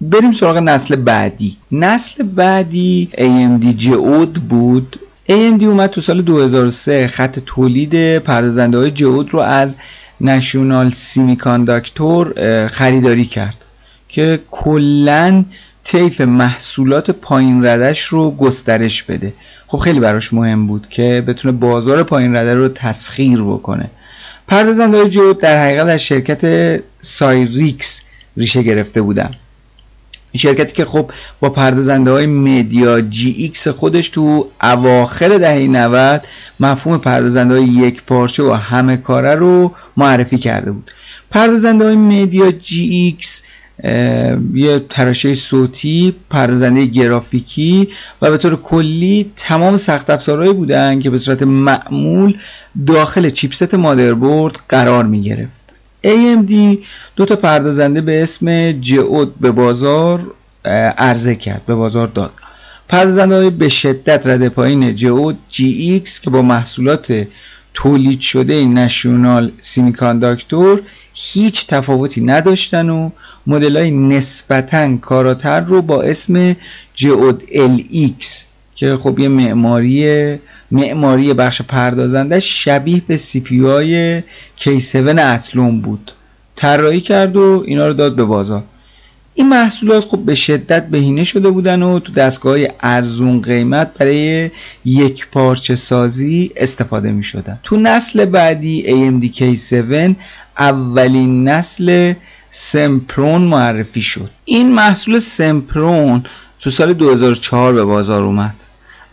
بریم سراغ نسل بعدی. نسل بعدی AMD جئود بود. AMD اومد تو سال 2003 خط تولید پردازنده های جئود رو از National Semiconductor خریداری کرد که کلا طیف محصولات پایین ردش رو گسترش بده. خب خیلی براش مهم بود که بتونه بازار پایین رده رو تسخیر بکنه. پردازنده های در حقیقت از شرکت Cyrix ریشه گرفته بودن. شرکتی که خب با پردازنده های MediaGX خودش تو اواخر دهه 90 مفهوم پردازنده های یک پارچه و همه کاره رو معرفی کرده بود. پردازنده های MediaGX یه تراشه صوتی پردازنده گرافیکی و به طور کلی تمام سخت افزارهایی بودن که به صورت معمول داخل چیپست مادربرد قرار می گرفت AMD دو تا پردازنده به اسم Geode به بازار عرضه کرد به بازار داد. پردازنده های به شدت رده پایین Geode GX که با محصولات تولید شده National Semiconductor هیچ تفاوتی نداشتن و مدل های نسبتا کاراتر رو با اسم Geode LX که خب یه معماری معماری بخش پردازنده شبیه به CPU های K7 Athlon بود. طراحی کرد و اینا رو داد به بازار. این محصولات خب به شدت بهینه شده بودن و تو دستگاه های ارزون قیمت برای یک پارچه سازی استفاده می شدن تو نسل بعدی AMD K7 اولین نسل سمپرون معرفی شد. این محصول سمپرون تو سال 2004 به بازار اومد.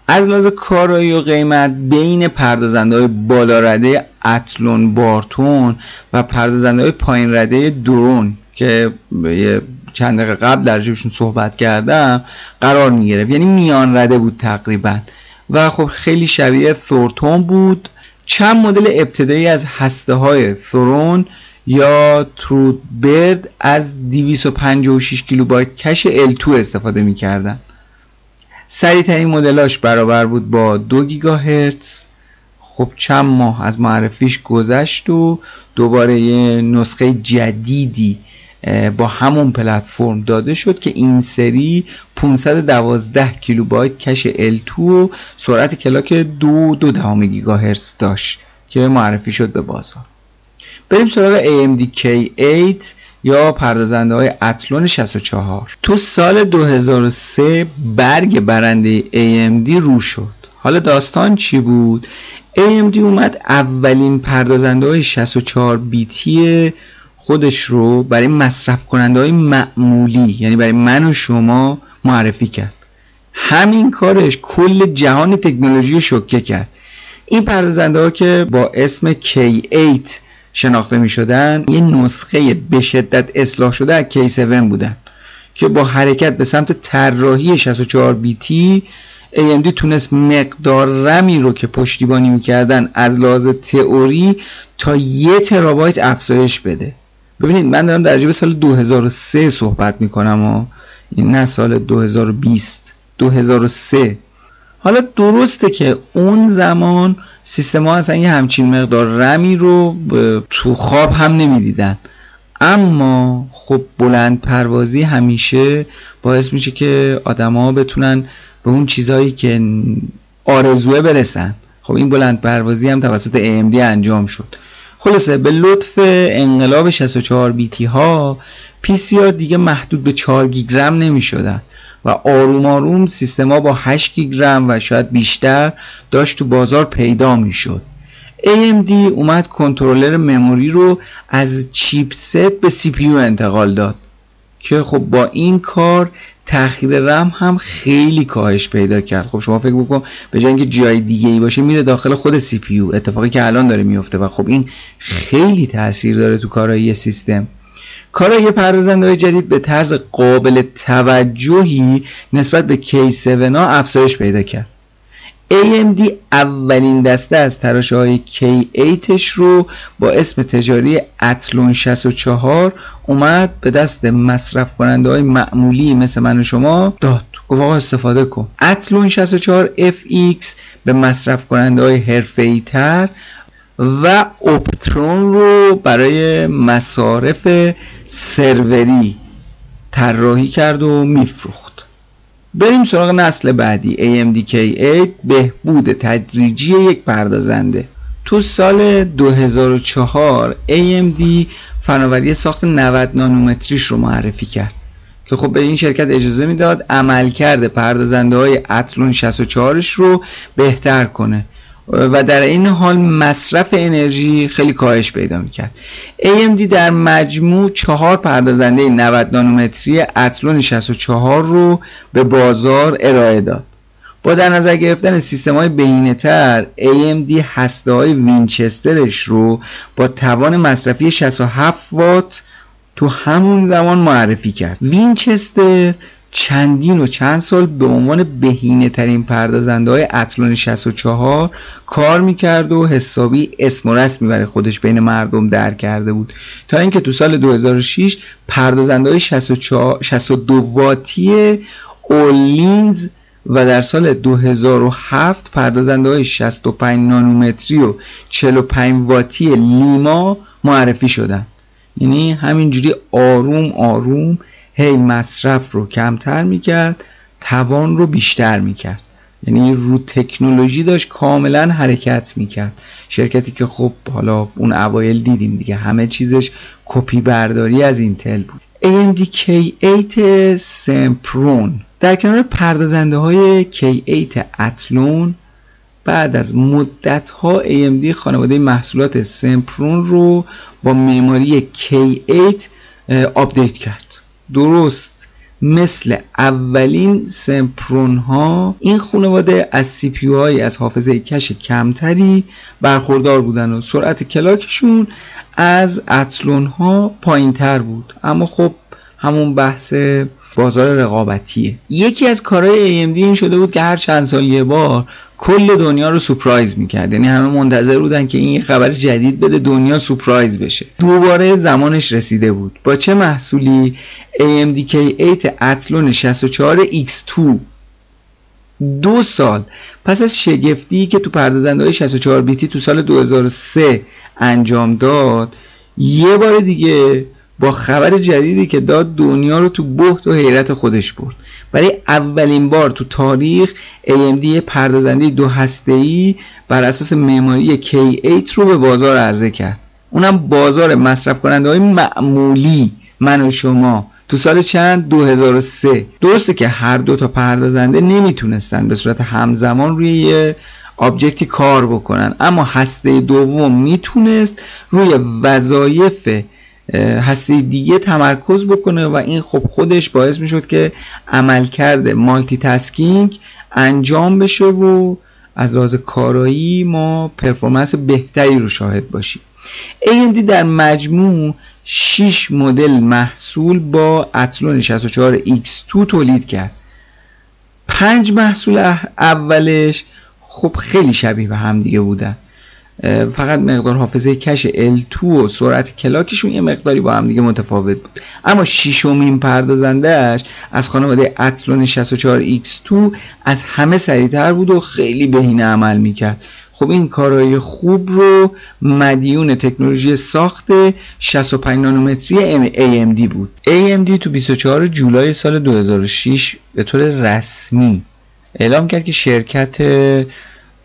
از لحاظ کارایی و قیمت بین پردازنده های بالا رده اتلون بارتون و پردازنده های پایین رده درون که یه چند دقیقه قبل در جبشون صحبت کردم قرار می گرفت. یعنی میان رده بود تقریبا. و خب خیلی شبیه ثورتون بود. چند مدل ابتدایی از هسته های ثورون یا ترود برد از 256 کیلوبایت کش L2 استفاده می‌کردن. سریعترین مدلاش برابر بود با دو گیگاهرتز. خب چند ماه از معرفیش گذشت و دوباره یه نسخه جدیدی با همون پلتفرم داده شد که این سری 512 کیلوبایت کش L2 و سرعت کلاک دو دو دهم گیگاهرتز داشت که معرفی شد به بازار. بریم سراغ AMD K8 یا پردازنده های اتلون 64 تو سال 2003 برگ برنده AMD رو شد. حالا داستان چی بود؟ AMD اومد اولین پردازنده های 64 بیتی خودش رو برای مصرف کننده های معمولی یعنی برای من و شما معرفی کرد. همین کارش کل جهان تکنولوژی رو شکه کرد. این پردازنده ها که با اسم K8 شناخته می شدن یه نسخه به شدت اصلاح شده از K7 بودن که با حرکت به سمت طراحی 64 بیتی AMD تونست مقدار رمی رو که پشتیبانی می‌کردن از لحاظ تئوری تا یه ترابایت افزایش بده. ببینید من دارم در سال 2003 صحبت می‌کنم و این نه سال 2020 2003 حالا درسته که اون زمان سیستم ها اصلا یه همچین مقدار رمی رو تو خواب هم نمی‌دیدن. اما خب بلند پروازی همیشه باعث میشه که آدما بتونن به اون چیزهایی که آرزوه برسن. خب این بلند پروازی هم توسط AMD انجام شد. خلاصه به لطف انقلاب 64 بیتی ها پی سی دیگه محدود به 4 گیگرم نمی شدن و آروم آروم سیستما با 8 گیگرم و شاید بیشتر داشت تو بازار پیدا می شد AMD اومد کنترلر مموری رو از چیپست به سی انتقال داد که خب با این کار تاخیر رم هم خیلی کاهش پیدا کرد. خب شما فکر بکن به جای اینکه جای دیگه ای باشه میره داخل خود سی پی اتفاقی که الان داره میفته و خب این خیلی تاثیر داره تو کارایی سیستم. کارایی پردازنده های جدید به طرز قابل توجهی نسبت به K7 ها افزایش پیدا کرد. AMD اولین دسته از تراشه های K8 رو با اسم تجاری اتلون 64 اومد به دست مصرف کننده های معمولی مثل من و شما داد. گفت استفاده کن. اتلون 64 FX به مصرف کننده های تر و اپترون رو برای مصارف سروری طراحی کرد و میفروخت. بریم سراغ نسل بعدی AMD K8 بهبود تدریجی یک پردازنده. تو سال 2004 AMD فناوری ساخت 90 نانومتریش رو معرفی کرد که خب به این شرکت اجازه می‌داد عملکرد پردازنده های اتلون 64 رو بهتر کنه. و در این حال مصرف انرژی خیلی کاهش پیدا می‌کرد. AMD در مجموع چهار پردازنده 90 نانومتری اتلون 64 رو به بازار ارائه داد. با در نظر گرفتن سیستم های بهینه تر AMD هسته های وینچسترش رو با توان مصرفی 67 وات تو همون زمان معرفی کرد. وینچستر چندین و چند سال به عنوان بهینه ترین پردازنده های اتلون 64 کار می‌کرد و حسابی اسم و رسمی برای خودش بین مردم در کرده بود. تا اینکه تو سال 2006 پردازنده های 62 واتی اولینز و در سال 2007 پردازنده های 65 نانومتری و 45 واتی لیما معرفی شدن. یعنی همینجوری آروم آروم هی مصرف رو کمتر می‌کرد توان رو بیشتر می‌کرد. یعنی رو تکنولوژی داشت کاملا حرکت می‌کرد. شرکتی که خب حالا اون اوایل دیدیم دیگه همه چیزش کپی برداری از اینتل بود. AMD K8 Sempron در کنار پردازنده های K8 Athlon بعد از مدت ها AMD خانواده محصولات Sempron رو با معماری K8 آپدیت کرد. درست. مثل اولین Sempron ها این خانواده از CPU های از حافظه کش کمتری برخوردار بودن و سرعت کلاکشون از اتلون ها پایین تر بود. اما خب همون بحث بازار رقابتیه. یکی از کارهای AMD این شده بود که هر چند سال یه بار کل دنیا رو سپرایز می‌کرد. یعنی همه منتظر بودن که این خبر جدید بده دنیا سپرایز بشه. دوباره زمانش رسیده بود. با چه محصولی AMD K8 اتلون 64X2 دو سال. پس از شگفتی که تو پردازنده های 64 بیتی تو سال 2003 انجام داد یه بار دیگه با خبر جدیدی که داد دنیا رو تو بحت و حیرت خودش برد. برای اولین بار تو تاریخ AMD پردازنده دو هسته‌ای بر اساس معماری K8 رو به بازار عرضه کرد. اونم بازار مصرف کننده های معمولی من و شما. تو سال چند؟ 2003 درسته که هر دو تا پردازنده نمی‌تونستن به صورت همزمان روی یه object ی کار بکنن اما هسته دوم می‌تونست روی وظایف هسته دیگه تمرکز بکنه و این خب خودش باعث می‌شد که عملکرد multitasking انجام بشه و از لحاظ کارایی ما performance بهتری رو شاهد باشیم. AMD در مجموع 6 مدل محصول با Athlon 64X2 تولید کرد. پنج محصول اولش خب خیلی شبیه به هم دیگه بودن. فقط مقدار حافظه کش L2 و سرعت کلاکشون یه مقداری با هم دیگه متفاوت بود. اما شیشمین پردازندهش از خانواده اتلون 64X2 از همه سریعتر بود و خیلی بهینه عمل می‌کرد. خب این کارهای خوب رو مدیون تکنولوژی ساخت 65 نانومتری AMD بود. AMD تو 24 جولای سال 2006 به طور رسمی اعلام کرد که شرکت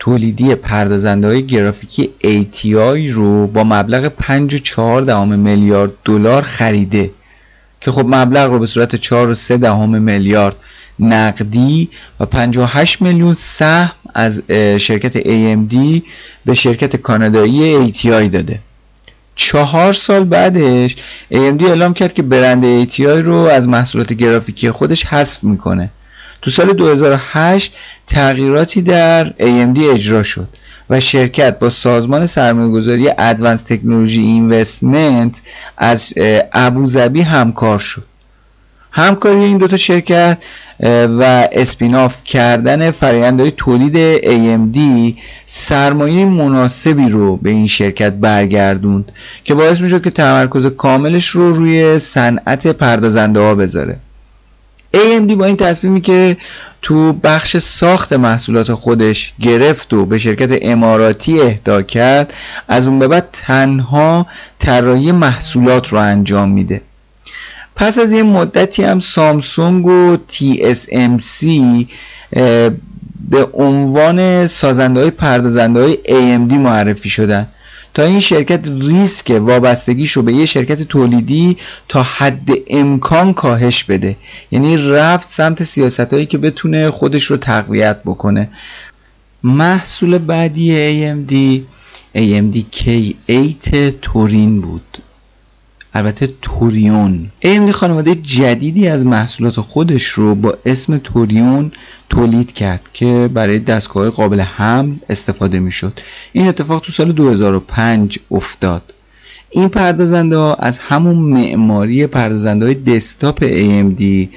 تولیدی پردازنده های گرافیکی ATI رو با مبلغ 5.4 میلیارد دلار خریده. که خب مبلغ رو به صورت 4.3 دهم میلیارد نقدی و 58 میلیون سهم از شرکت AMD به شرکت کانادایی ATI داده. چهار سال بعدش AMD اعلام کرد که برند ATI رو از محصولات گرافیکی خودش حذف می‌کنه. تو سال 2008 تغییراتی در AMD اجرا شد و شرکت با سازمان سرمایه‌گذاری ادوانس تکنولوژی اینوستمنت از ابوظبی همکار شد. همکاری این دوتا شرکت و اسپیناف کردن فرایندهای تولید AMD سرمایه مناسبی رو به این شرکت برگردوند که باعث می‌شد که تمرکز کاملش رو روی صنعت پردازنده ها بذاره. AMD با این تصمیمی که تو بخش ساخت محصولات خودش گرفت و به شرکت اماراتی اهدا کرد از اون به بعد تنها طراحی محصولات رو انجام میده. پس از یه مدتی هم سامسونگ و TSMC به عنوان سازنده های پردازنده های AMD معرفی شدن. تا این شرکت ریسک وابستگیش رو به یه شرکت تولیدی تا حد امکان کاهش بده. یعنی رفت سمت سیاست هایی که بتونه خودش رو تقویت بکنه. محصول بعدی AMD AMD K8 تورین بود. البته توریون. AMD خانواده جدیدی از محصولات خودش رو با اسم توریون تولید کرد که برای دستگاه قابل حمل استفاده می‌شد. این اتفاق تو سال 2005 افتاد. این پردازنده ها از همون معماری پردازنده های دسکتاپ AMD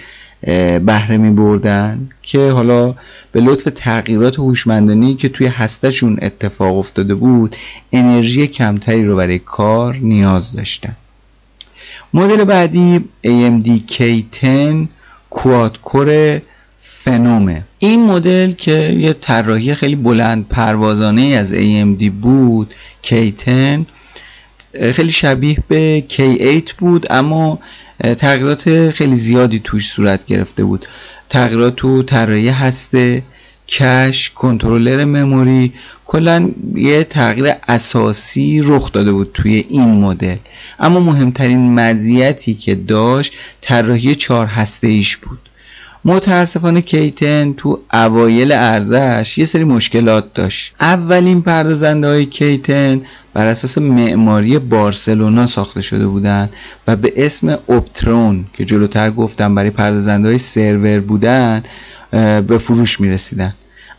بهره می بردن که حالا به لطف تغییرات هوشمندانی که توی هستشون اتفاق افتاده بود انرژی کمتری رو برای کار نیاز داشتن. مدل بعدی AMD K10 کواد کور فنومه این مدل که یه طراحی خیلی بلند پروازانه از AMD بود K10 خیلی شبیه به K8 بود اما تغییرات خیلی زیادی توش صورت گرفته بود. تغییرات تو طراحی هسته. کش کنترلر مموری کلا یه تغییر اساسی رخ داده بود توی این مدل. اما مهمترین مزیتی که داشت طراحی چهار هسته ایش بود. متاسفانه کیتن تو اوایل ارزش یه سری مشکلات داشت. اولین پردازنده های کیتن بر اساس معماری بارسلونا ساخته شده بودن و به اسم اپترون که جلوتر گفتم برای پردازنده های سرور بودن به فروش می رسیدن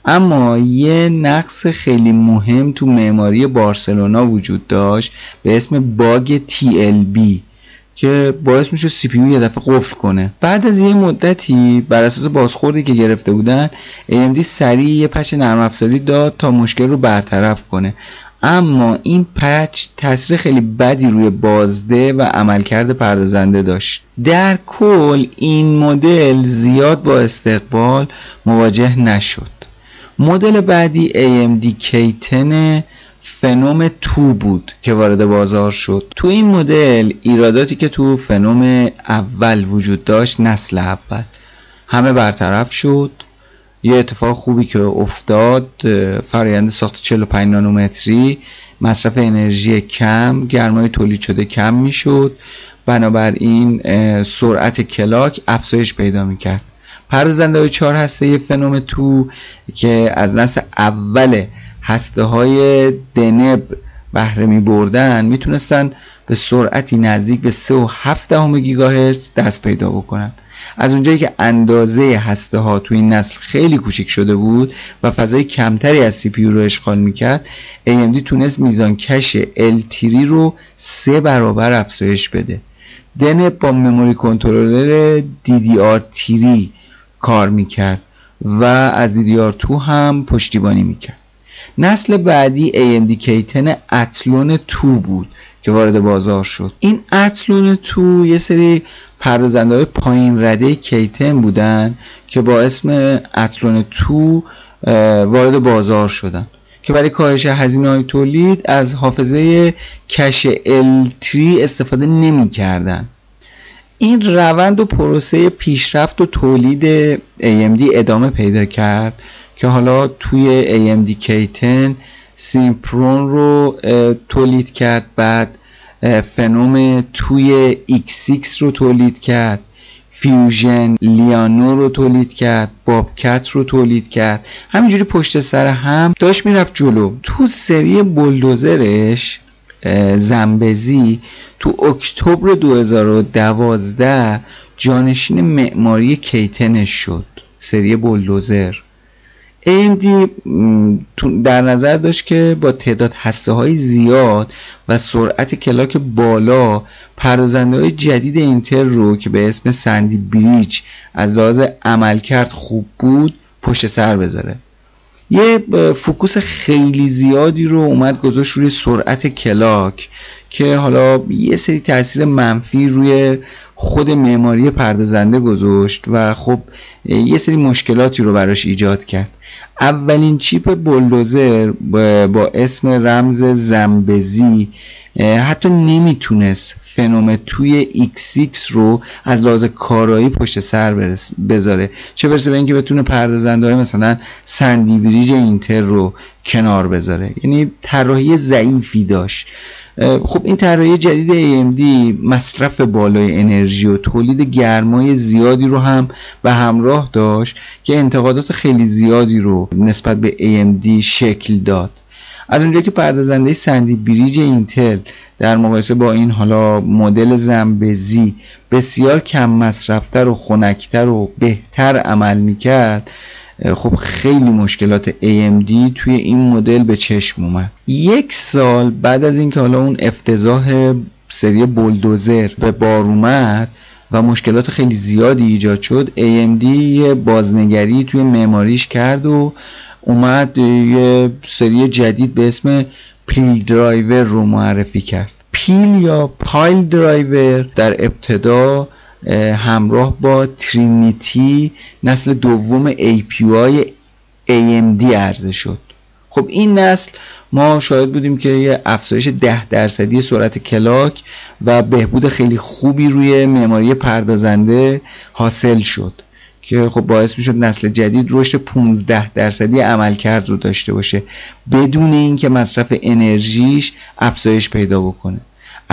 اما یه نقص خیلی مهم تو معماری بارسلونا وجود داشت به اسم باگ TLB که باعث میشه سی پی یه دفعه قفل کنه. بعد از یه مدتی بر اساس بازخوردی که گرفته بودن AMD سریع یه پچ نرم افزاری داد تا مشکل رو برطرف کنه. اما این پچ تاثیر خیلی بدی روی بازده و عملکرد پردازنده داشت. در کل این مدل زیاد با استقبال مواجه نشد. مدل بعدی AMD K10 فنوم تو بود که وارد بازار شد. تو این مدل ایراداتی که تو فنوم اول وجود داشت نسل اول. همه برطرف شد. یه اتفاق خوبی که افتاد فرایند ساخت 45 نانومتری مصرف انرژی کم گرمای تولید شده کم می‌شد. بنابراین سرعت کلاک افزایش پیدا می‌کرد. پردازنده های چهار هسته فنوم تو که از نسل اول هسته های دنب بهره می بردن می‌تونستن به سرعتی نزدیک به 3.7 گیگاهرتز دست پیدا بکنن. از اونجایی که اندازه هسته ها تو این نسل خیلی کوچیک شده بود و فضای کمتری از سی پی رو اشغال می‌کرد AMD تونست میزان کش L3 رو سه برابر افزایش بده. دنب با مموری کنترلر DDR3 کار می‌کرد و از DDR2 هم پشتیبانی می‌کرد. نسل بعدی AMD K10 اتلون 2 بود که وارد بازار شد. این اتلون 2 یه سری پردازنده های پایین رده K10 بودن که با اسم اتلون 2 وارد بازار شدن. که برای کاهش هزینه های تولید از حافظه کش L3 استفاده نمی کردن. این روند و پروسه پیشرفت و تولید AMD ادامه پیدا کرد که حالا توی AMD K10 سیمپرون رو تولید کرد بعد فنوم توی X6 رو تولید کرد فیوژن لیانو رو تولید کرد بابکت رو تولید کرد. همینجوری پشت سر هم داشت می‌رفت جلو. تو سری بلدوزرش زنبزی تو اکتبر 2012 جانشین معماری کیتنش شد سری بلدوزر AMD در نظر داشت که با تعداد هسته های زیاد و سرعت clock بالا پردازنده های جدید Intel رو که به اسم Sandy Bridge از لحاظ عملکرد خوب بود پشت سر بذاره. یه focus خیلی زیادی رو اومد گذاشت روی سرعت clock که حالا یه سری تاثیر منفی روی خود معماری پردازنده گذاشت و خب یه سری مشکلاتی رو براش ایجاد کرد. اولین چیپ بلدوزر با اسم رمز زنبزی حتی نمی‌تونست فنوم توی X6 رو از لحاظ کارایی پشت سر بذاره. چه برسه به اینکه بتونه پردازنده های مثلا سندی بریج اینتر رو کنار بذاره. یعنی طراحی ضعیفی داشت. خب این طراحی جدید AMD مصرف بالای انرژی و تولید گرمای زیادی رو هم به همراه داشت که انتقادات خیلی زیادی رو نسبت به AMD شکل داد. از اونجایی که پردازنده سندی بریج اینتل در مقایسه با این حالا مدل زنبزی بسیار کم مصرفتر و خنکتر و بهتر عمل می‌کرد خب خیلی مشکلات AMD توی این مدل به چشم اومد. یک سال بعد از اینکه حالا اون افتضاح سری Bulldozer به بار اومد و مشکلات خیلی زیادی ایجاد شد AMD یه بازنگری توی معماریش کرد و اومد یه سری جدید به اسم Piledriver رو معرفی کرد. Pile یا Piledriver در ابتدا همراه با Trinity نسل دوم APU AMD عرضه شد. خب این نسل ما شاهد بودیم که یه افزایش ده درصدی سرعت clock و بهبود خیلی خوبی روی معماری پردازنده حاصل شد که خب باعث می‌شد نسل جدید رشد 15 درصدی عملکرد رو داشته باشه بدون اینکه مصرف انرژیش افزایش پیدا بکنه.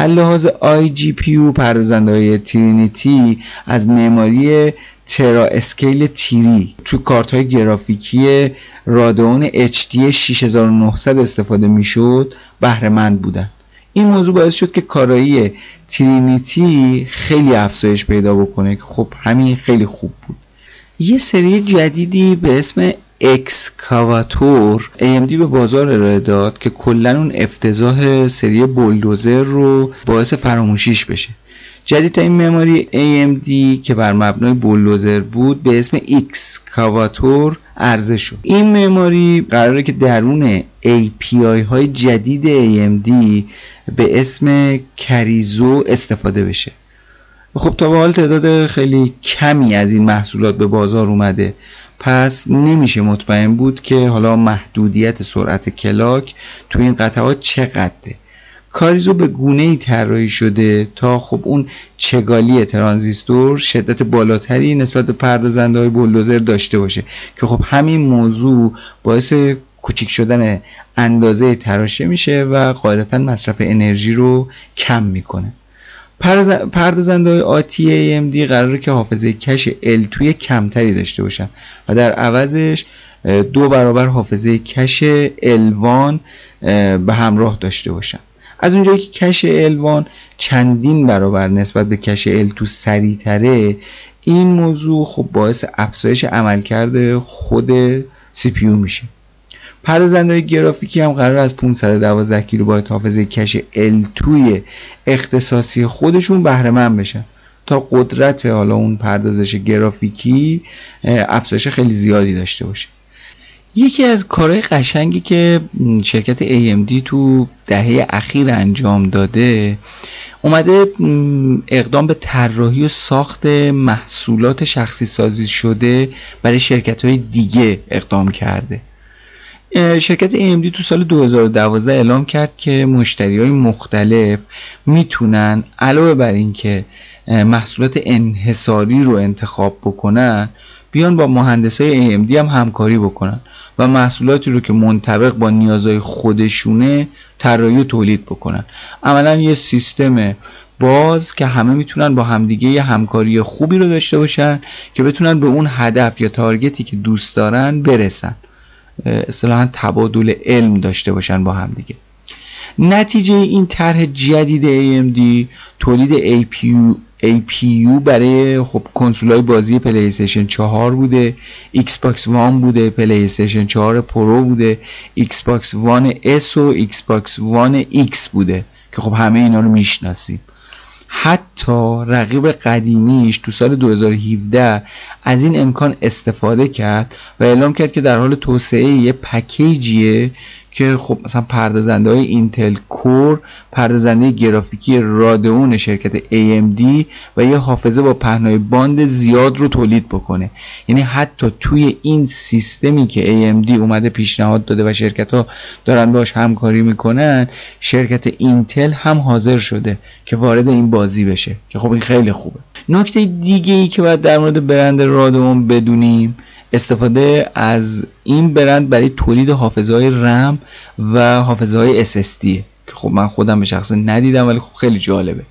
لحاظ iGPU پردازنده های Trinity از معماری TeraScale three تو کارت های گرافیکی رادون HD 6900 استفاده می‌شد بهره مند بودن. این موضوع باعث شد که کارایی ترینیتی خیلی افزایش پیدا بکنه. که خب همین خیلی خوب بود. یه سری جدیدی به اسم اکسکاواتور AMD به بازار ارائه داد که کلا اون افتضاح سری بولدوزر رو باعث فراموشیش بشه. جدیدترین مموری AMD که بر مبنای بولدوزر بود به اسم اکسکاواتور عرضه شد این مموری قراره که درون API های جدید AMD به اسم کریزو استفاده بشه. خب تا به حال تعداد خیلی کمی از این محصولات به بازار اومده. پس نمیشه مطمئن بود که حالا محدودیت سرعت کلاک تو این قطعات چقدره. کاریزو به گونه ای طراحی شده تا خب اون چگالی ترانزیستور شدت بالاتری نسبت به پردازنده های بولدوزر داشته باشه که خب همین موضوع باعث کوچیک شدن اندازه تراشه میشه و قاعدتا مصرف انرژی رو کم می‌کنه. پردازنده های آتی AMD قراره که حافظه کش L2 کمتری داشته باشن و در عوضش دو برابر حافظه کش L1 به همراه داشته باشن. از اونجایی که کش L1 چندین برابر نسبت به کش L2 سریعتره این موضوع خب باعث افزایش عملکرد خود CPU میشه. پردازنده گرافیکی هم قرار از 512 کیلوبایت حافظه کش L2 اختصاصی خودشون بهره مند بشن. تا قدرت حالا اون پردازش گرافیکی افزایش خیلی زیادی داشته باشه. یکی از کارهای قشنگی که شرکت AMD تو دهه اخیر انجام داده اومده اقدام به طراحی و ساخت محصولات شخصی سازی شده برای شرکت های دیگه اقدام کرده. شرکت AMD تو سال 2012 اعلام کرد که مشتری های مختلف می‌تونن علاوه بر اینکه محصولات انحصاری رو انتخاب بکنن بیان با مهندس های AMD هم همکاری بکنن و محصولاتی رو که منطبق با نیازهای خودشونه طراحی و تولید بکنن. عملا یه سیستم باز که همه می‌تونن با همدیگه یه همکاری خوبی رو داشته باشن که بتونن به اون هدف یا target ی که دوست دارن برسن. اصطلاحا تبادل علم داشته باشن با هم دیگه. نتیجه این طرح جدید AMD تولید APU APU برای خب کنسول بازی PlayStation 4 بوده Xbox One بوده PlayStation 4 Pro بوده Xbox One S و Xbox One X بوده که خب همه اینا رو می‌شناسیم. حتی رقیب قدیمیش تو سال 2017 از این امکان استفاده کرد و اعلام کرد که در حال توسعه یه پکیجیه که خب مثلا پردازنده های Intel Core پردازنده گرافیکی Radeon شرکت AMD و یه حافظه با پهنای باند زیاد رو تولید بکنه. یعنی حتی توی این سیستمی که AMD اومده پیشنهاد داده و شرکت ها دارن باش همکاری می‌کنن شرکت اینتل هم حاضر شده که وارد این بازی بشه که خب این خیلی خوبه. نکته دیگه ای که باید در مورد برند رادئون بدونیم استفاده از این برند برای تولید حافظه های رم و حافظه های SSD که خب من خودم به شخص ندیدم ولی خب خیلی جالبه.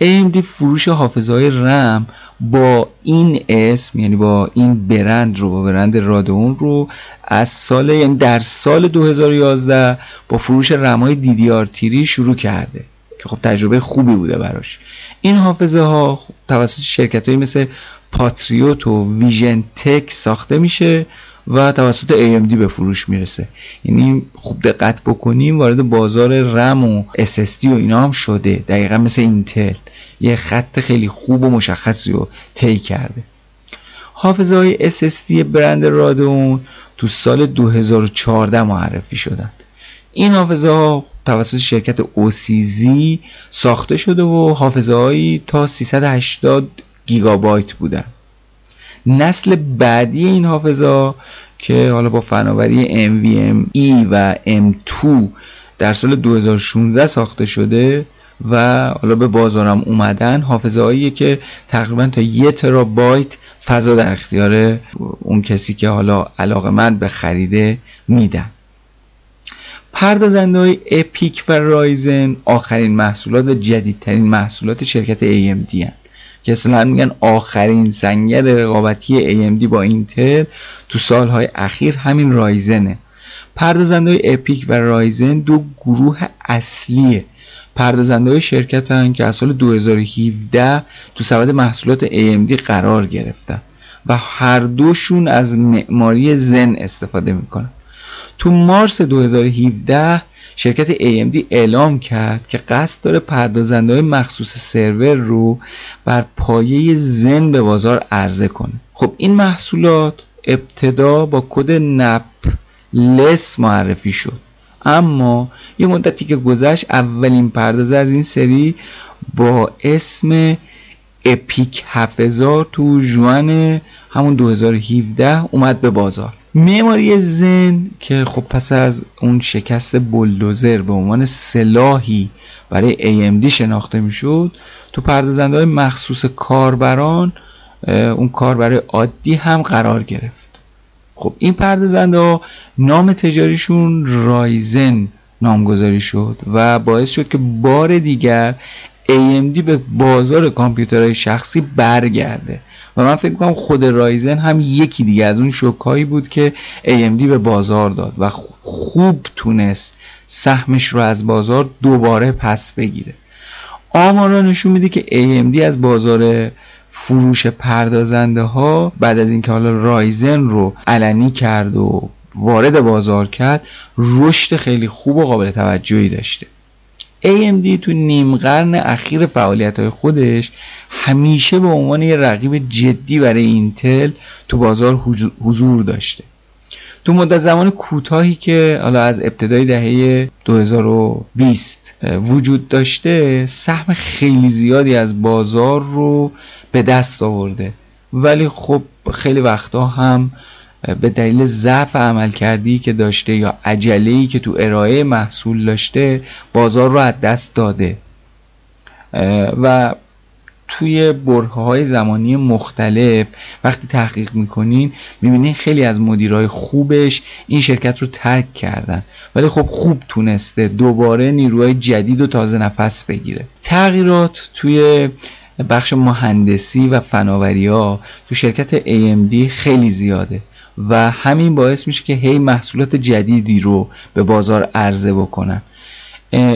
AMD فروش حافظه های رم با این اسم یعنی با این برند رو با برند رادون رو از سال یعنی در سال 2011 با فروش رم های DDR تیری شروع کرده که خب تجربه خوبی بوده براش. این حافظه ها توسط شرکت های مثل پاتریوت و ویژن تک ساخته میشه و توسط AMD به فروش می‌رسه. یعنی خوب دقت بکنیم وارد بازار رم و SSD و اینا هم شده. دقیقا مثل اینتل. یه خط خیلی خوب و مشخصی رو طی کرده. حافظه های SSD برند رادون تو سال 2014 معرفی شدن. این حافظه ها توسط شرکت OCZ ساخته شده و حافظه هایی تا 380 گیگابایت بودن نسل بعدی این حافظه که حالا با فناوری NVMe و M2 در سال 2016 ساخته شده و حالا به بازارم اومدن حافظه هایی که تقریبا تا یه ترابایت فضا در اختیار اون کسی که حالا علاقه من به خریده میدن پردازنده های اپیک و رایزن آخرین محصولات و جدیدترین محصولات شرکت AMD هن. که اصلا میگن آخرین سنگر رقابتی AMD با اینتل تو سالهای اخیر همین رایزنه. پردازنده های اپیک و رایزن دو گروه اصلیه. پردازنده های شرکت هن که از سال 2017 تو سبد محصولات AMD قرار گرفتن و هر دوشون از معماری زن استفاده می‌کنن. تو مارس 2017 شرکت AMD اعلام کرد که قصد داره پردازنده مخصوص سرور رو بر پایه زن به بازار عرضه کنه. خب این محصولات ابتدا با کد نپ لس معرفی شد. اما یه مدتی که گذشت اولین پردازه از این سری با اسم اپیک 7000 تو جوان همون 2017 اومد به بازار. معماری زن که خب پس از اون شکست بلدوزر به عنوان سلاحی برای AMD شناخته می‌شد تو پردازنده های مخصوص کاربران اون کاربر عادی هم قرار گرفت. خب این پردازنده ها نام تجاریشون رایزن نامگذاری شد و باعث شد که بار دیگر AMD به بازار کامپیوترهای شخصی برگرده. و من فکر می‌کنم خود رایزن هم یکی دیگه از اون شوکایی بود که AMD به بازار داد و خوب تونست سهمش رو از بازار دوباره پس بگیره. آمارا نشون میده که AMD از بازار فروش پردازنده ها بعد از اینکه حالا رایزن رو علنی کرد و وارد بازار کرد رشد خیلی خوب و قابل توجهی داشته. AMD تو نیم قرن اخیر فعالیت های خودش همیشه به عنوان یه رقیب جدی برای اینتل تو بازار حضور داشته. تو مدت زمان کوتاهی که حالا از ابتدای دهه 2020 وجود داشته سهم خیلی زیادی از بازار رو به دست آورده. ولی خب خیلی وقتا هم به دلیل ضعف عمل کردی که داشته یا عجله که تو ارائه محصول داشته بازار رو از دست داده. و توی بره های زمانی مختلف وقتی تحقیق می‌کنین می‌بینین خیلی از مدیرای خوبش این شرکت رو ترک کردن. ولی خب خوب تونسته دوباره نیروهای جدید و تازه نفس بگیره. تغییرات توی بخش مهندسی و فناوری ها تو شرکت AMD خیلی زیاده. و همین باعث میشه که هی محصولات جدیدی رو به بازار عرضه بکنن.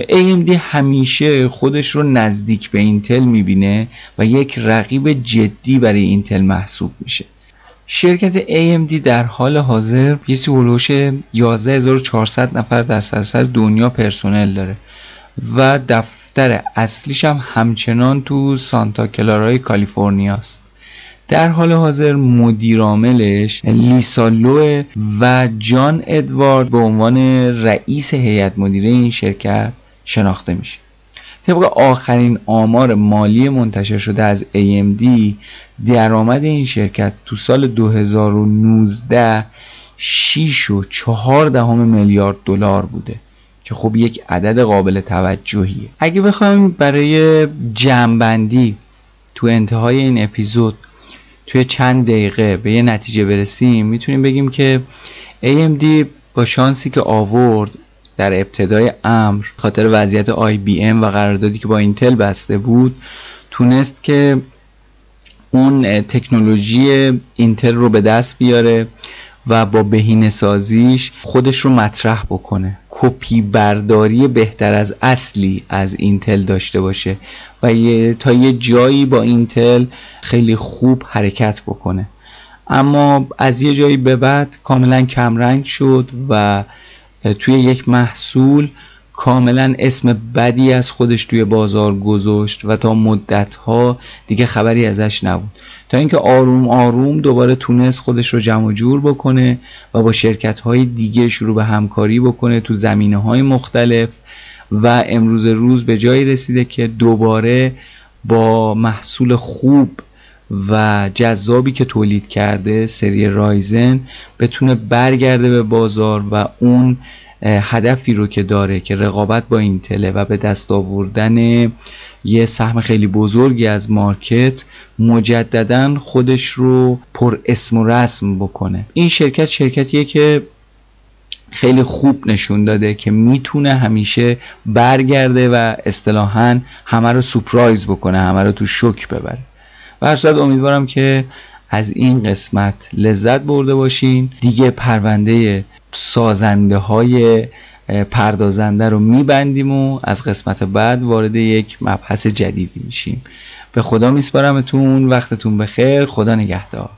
AMD همیشه خودش رو نزدیک به اینتل می‌بینه و یک رقیب جدی برای اینتل محسوب میشه. شرکت AMD در حال حاضر یه هلوش 11400 نفر در سراسر دنیا پرسنل داره و دفتر اصلیش هم همچنان تو سانتا کلارای کالیفرنیا است. در حال حاضر مدیرعاملش لیسالو و جان ادوارد به عنوان رئیس هیئت مدیره این شرکت شناخته میشه. طبق آخرین آمار مالی منتشر شده از AMD درآمد این شرکت تو سال 2019 6 و 4 دهم میلیارد دلار بوده که خب یک عدد قابل توجهیه. اگه بخوایم برای جمعبندی تو انتهای این اپیزود توی چند دقیقه به یه نتیجه برسیم می‌تونیم بگیم که AMD با شانسی که آورد در ابتدای امر خاطر وضعیت IBM و قراردادی که با اینتل بسته بود تونست که اون تکنولوژی اینتل رو به دست بیاره و با بهینه سازیش خودش رو مطرح بکنه. کپی برداری بهتر از اصلی از اینتل داشته باشه و یه تا یه جایی با اینتل خیلی خوب حرکت بکنه. اما از یه جایی به بعد کاملا کمرنگ شد و توی یک محصول کاملا اسم بدی از خودش توی بازار گذاشت و تا مدت ها دیگه خبری ازش نبود. تا اینکه آروم آروم دوباره تونست خودش رو جمع جور بکنه و با شرکت های دیگه شروع به همکاری بکنه تو زمینه های مختلف و امروز روز به جایی رسیده که دوباره با محصول خوب و جذابی که تولید کرده سری رایزن بتونه برگرده به بازار و اون هدفی رو که داره که رقابت با اینتله و به دست آوردن یه سهم خیلی بزرگی از مارکت مجددا خودش رو پر اسم و رسم بکنه. این شرکت شرکتیه که خیلی خوب نشون داده که می‌تونه همیشه برگرده و اصطلاحا همه رو سپرایز بکنه همه رو تو شک ببره. و امیدوارم که از این قسمت لذت برده باشین. دیگه پرونده سازنده های پردازنده رو میبندیم و از قسمت بعد وارد یک مبحث جدیدی میشیم. به خدا میسپارمتون وقتتون بخیر. خدا نگهدار.